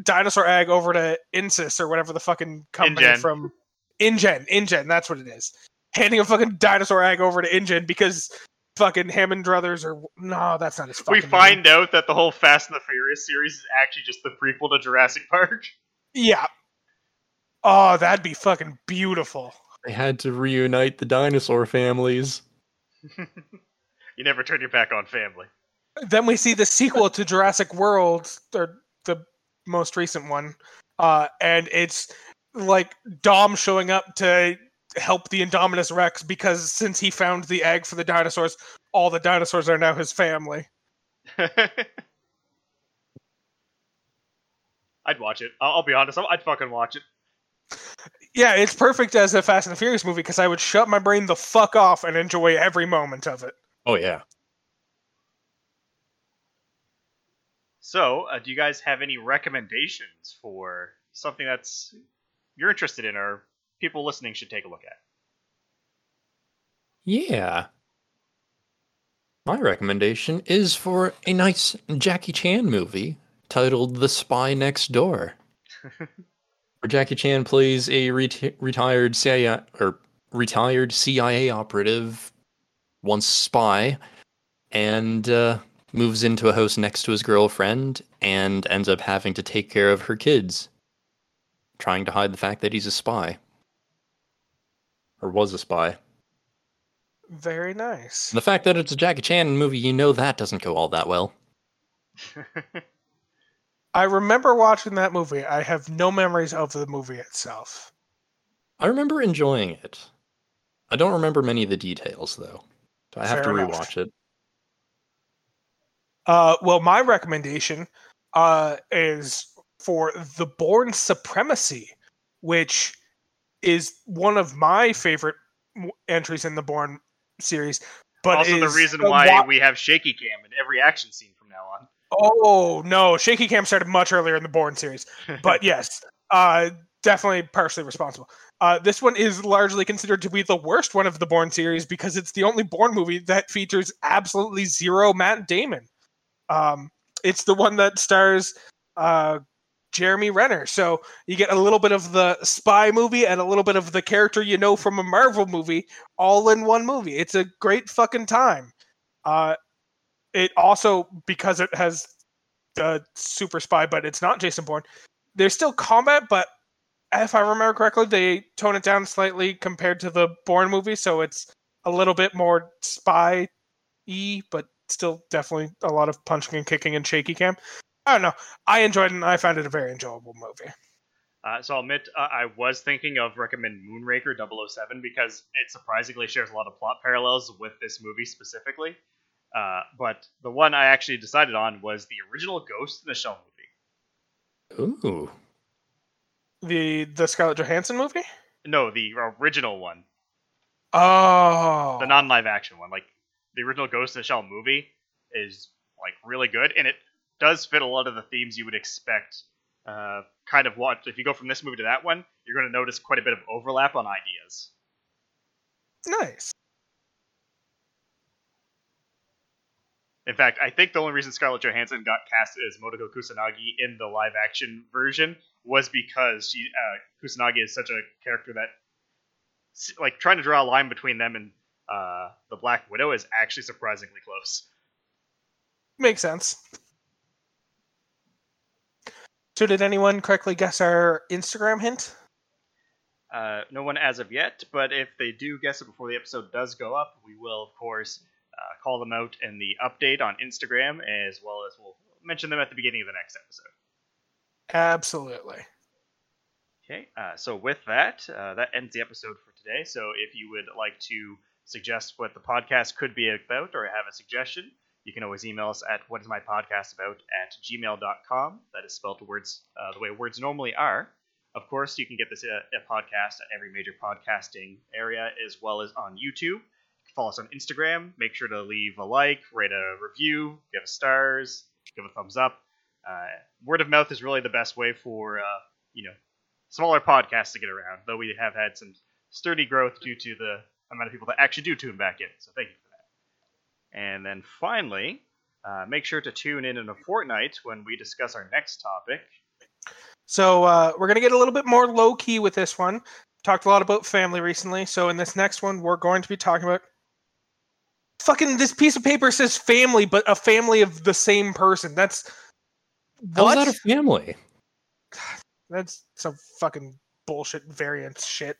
dinosaur egg over to Insys or whatever the fucking company InGen. from InGen. InGen, that's what it is. Handing a fucking dinosaur egg over to InGen because fucking Hammond Brothers or no, that's not his fucking we name. find out that the whole Fast and the Furious series is actually just the prequel to Jurassic Park. Yeah. Oh, that'd be fucking beautiful. They had to reunite the dinosaur families. you never turn your back on family. Then we see the sequel to Jurassic World, or the most recent one, uh, and it's like Dom showing up to help the Indominus Rex because since he found the egg for the dinosaurs, all the dinosaurs are now his family. I'd watch it. I'll, I'll be honest. I'll- I'd fucking watch it. Yeah, it's perfect as a Fast and the Furious movie because I would shut my brain the fuck off and enjoy every moment of it. Oh yeah. So, uh, do you guys have any recommendations for something that's you're interested in, or people listening should take a look at? Yeah. My recommendation is for a nice Jackie Chan movie titled The Spy Next Door. where Jackie Chan plays a reti- retired CIA or retired CIA operative, once spy, and uh, moves into a house next to his girlfriend and ends up having to take care of her kids, trying to hide the fact that he's a spy. Or was a spy. Very nice. And the fact that it's a Jackie Chan movie, you know that doesn't go all that well. I remember watching that movie. I have no memories of the movie itself. I remember enjoying it. I don't remember many of the details though. So I have Fair to enough. rewatch it. Uh, well, my recommendation uh, is for The Bourne Supremacy, which is one of my favorite w- entries in the Bourne series. But also, the reason why wa- we have shaky cam in every action scene from now on. Oh no, Shaky Cam started much earlier in the Bourne series, but yes, uh, definitely partially responsible. Uh, this one is largely considered to be the worst one of the Bourne series because it's the only Bourne movie that features absolutely zero Matt Damon. Um, it's the one that stars uh, Jeremy Renner, so you get a little bit of the spy movie and a little bit of the character you know from a Marvel movie all in one movie. It's a great fucking time. Uh, it also because it has the super spy, but it's not Jason Bourne. There's still combat, but if I remember correctly, they tone it down slightly compared to the Bourne movie, so it's a little bit more spy y, but still definitely a lot of punching and kicking and shaky cam. I don't know. I enjoyed it and I found it a very enjoyable movie. Uh, so I'll admit, uh, I was thinking of recommend Moonraker 007 because it surprisingly shares a lot of plot parallels with this movie specifically. Uh, but the one I actually decided on was the original Ghost in the Shell movie. Ooh. The the Scarlett Johansson movie? No, the original one, Oh. the non-live action one. Like the original Ghost in the Shell movie is like really good, and it does fit a lot of the themes you would expect. Uh, kind of what if you go from this movie to that one, you're going to notice quite a bit of overlap on ideas. nice. In fact, I think the only reason Scarlett Johansson got cast as Motoko Kusanagi in the live action version was because she uh, Kusanagi is such a character that like trying to draw a line between them and uh, the Black Widow is actually surprisingly close. Makes sense. So did anyone correctly guess our Instagram hint? Uh, no one as of yet, but if they do guess it before the episode does go up, we will of course uh, call them out in the update on Instagram, as well as we'll mention them at the beginning of the next episode. Absolutely. Okay, uh, so with that, uh, that ends the episode for today. So if you would like to suggest what the podcast could be about or have a suggestion, you can always email us at whatismypodcastabout my podcast about at gmail.com. That is spelled words uh, the way words normally are. Of course, you can get this uh, a podcast at every major podcasting area as well as on YouTube. Follow us on Instagram. Make sure to leave a like, rate a review, give us stars, give a thumbs up. Uh, word of mouth is really the best way for uh, you know smaller podcasts to get around, though we have had some sturdy growth due to the amount of people that actually do tune back in. So thank you for that. And then finally, uh, make sure to tune in in a fortnight when we discuss our next topic. So uh, we're gonna get a little bit more low key with this one. Talked a lot about family recently, so in this next one, we're going to be talking about fucking this piece of paper says family, but a family of the same person. That's How's what? that a family? That's some fucking bullshit variance shit.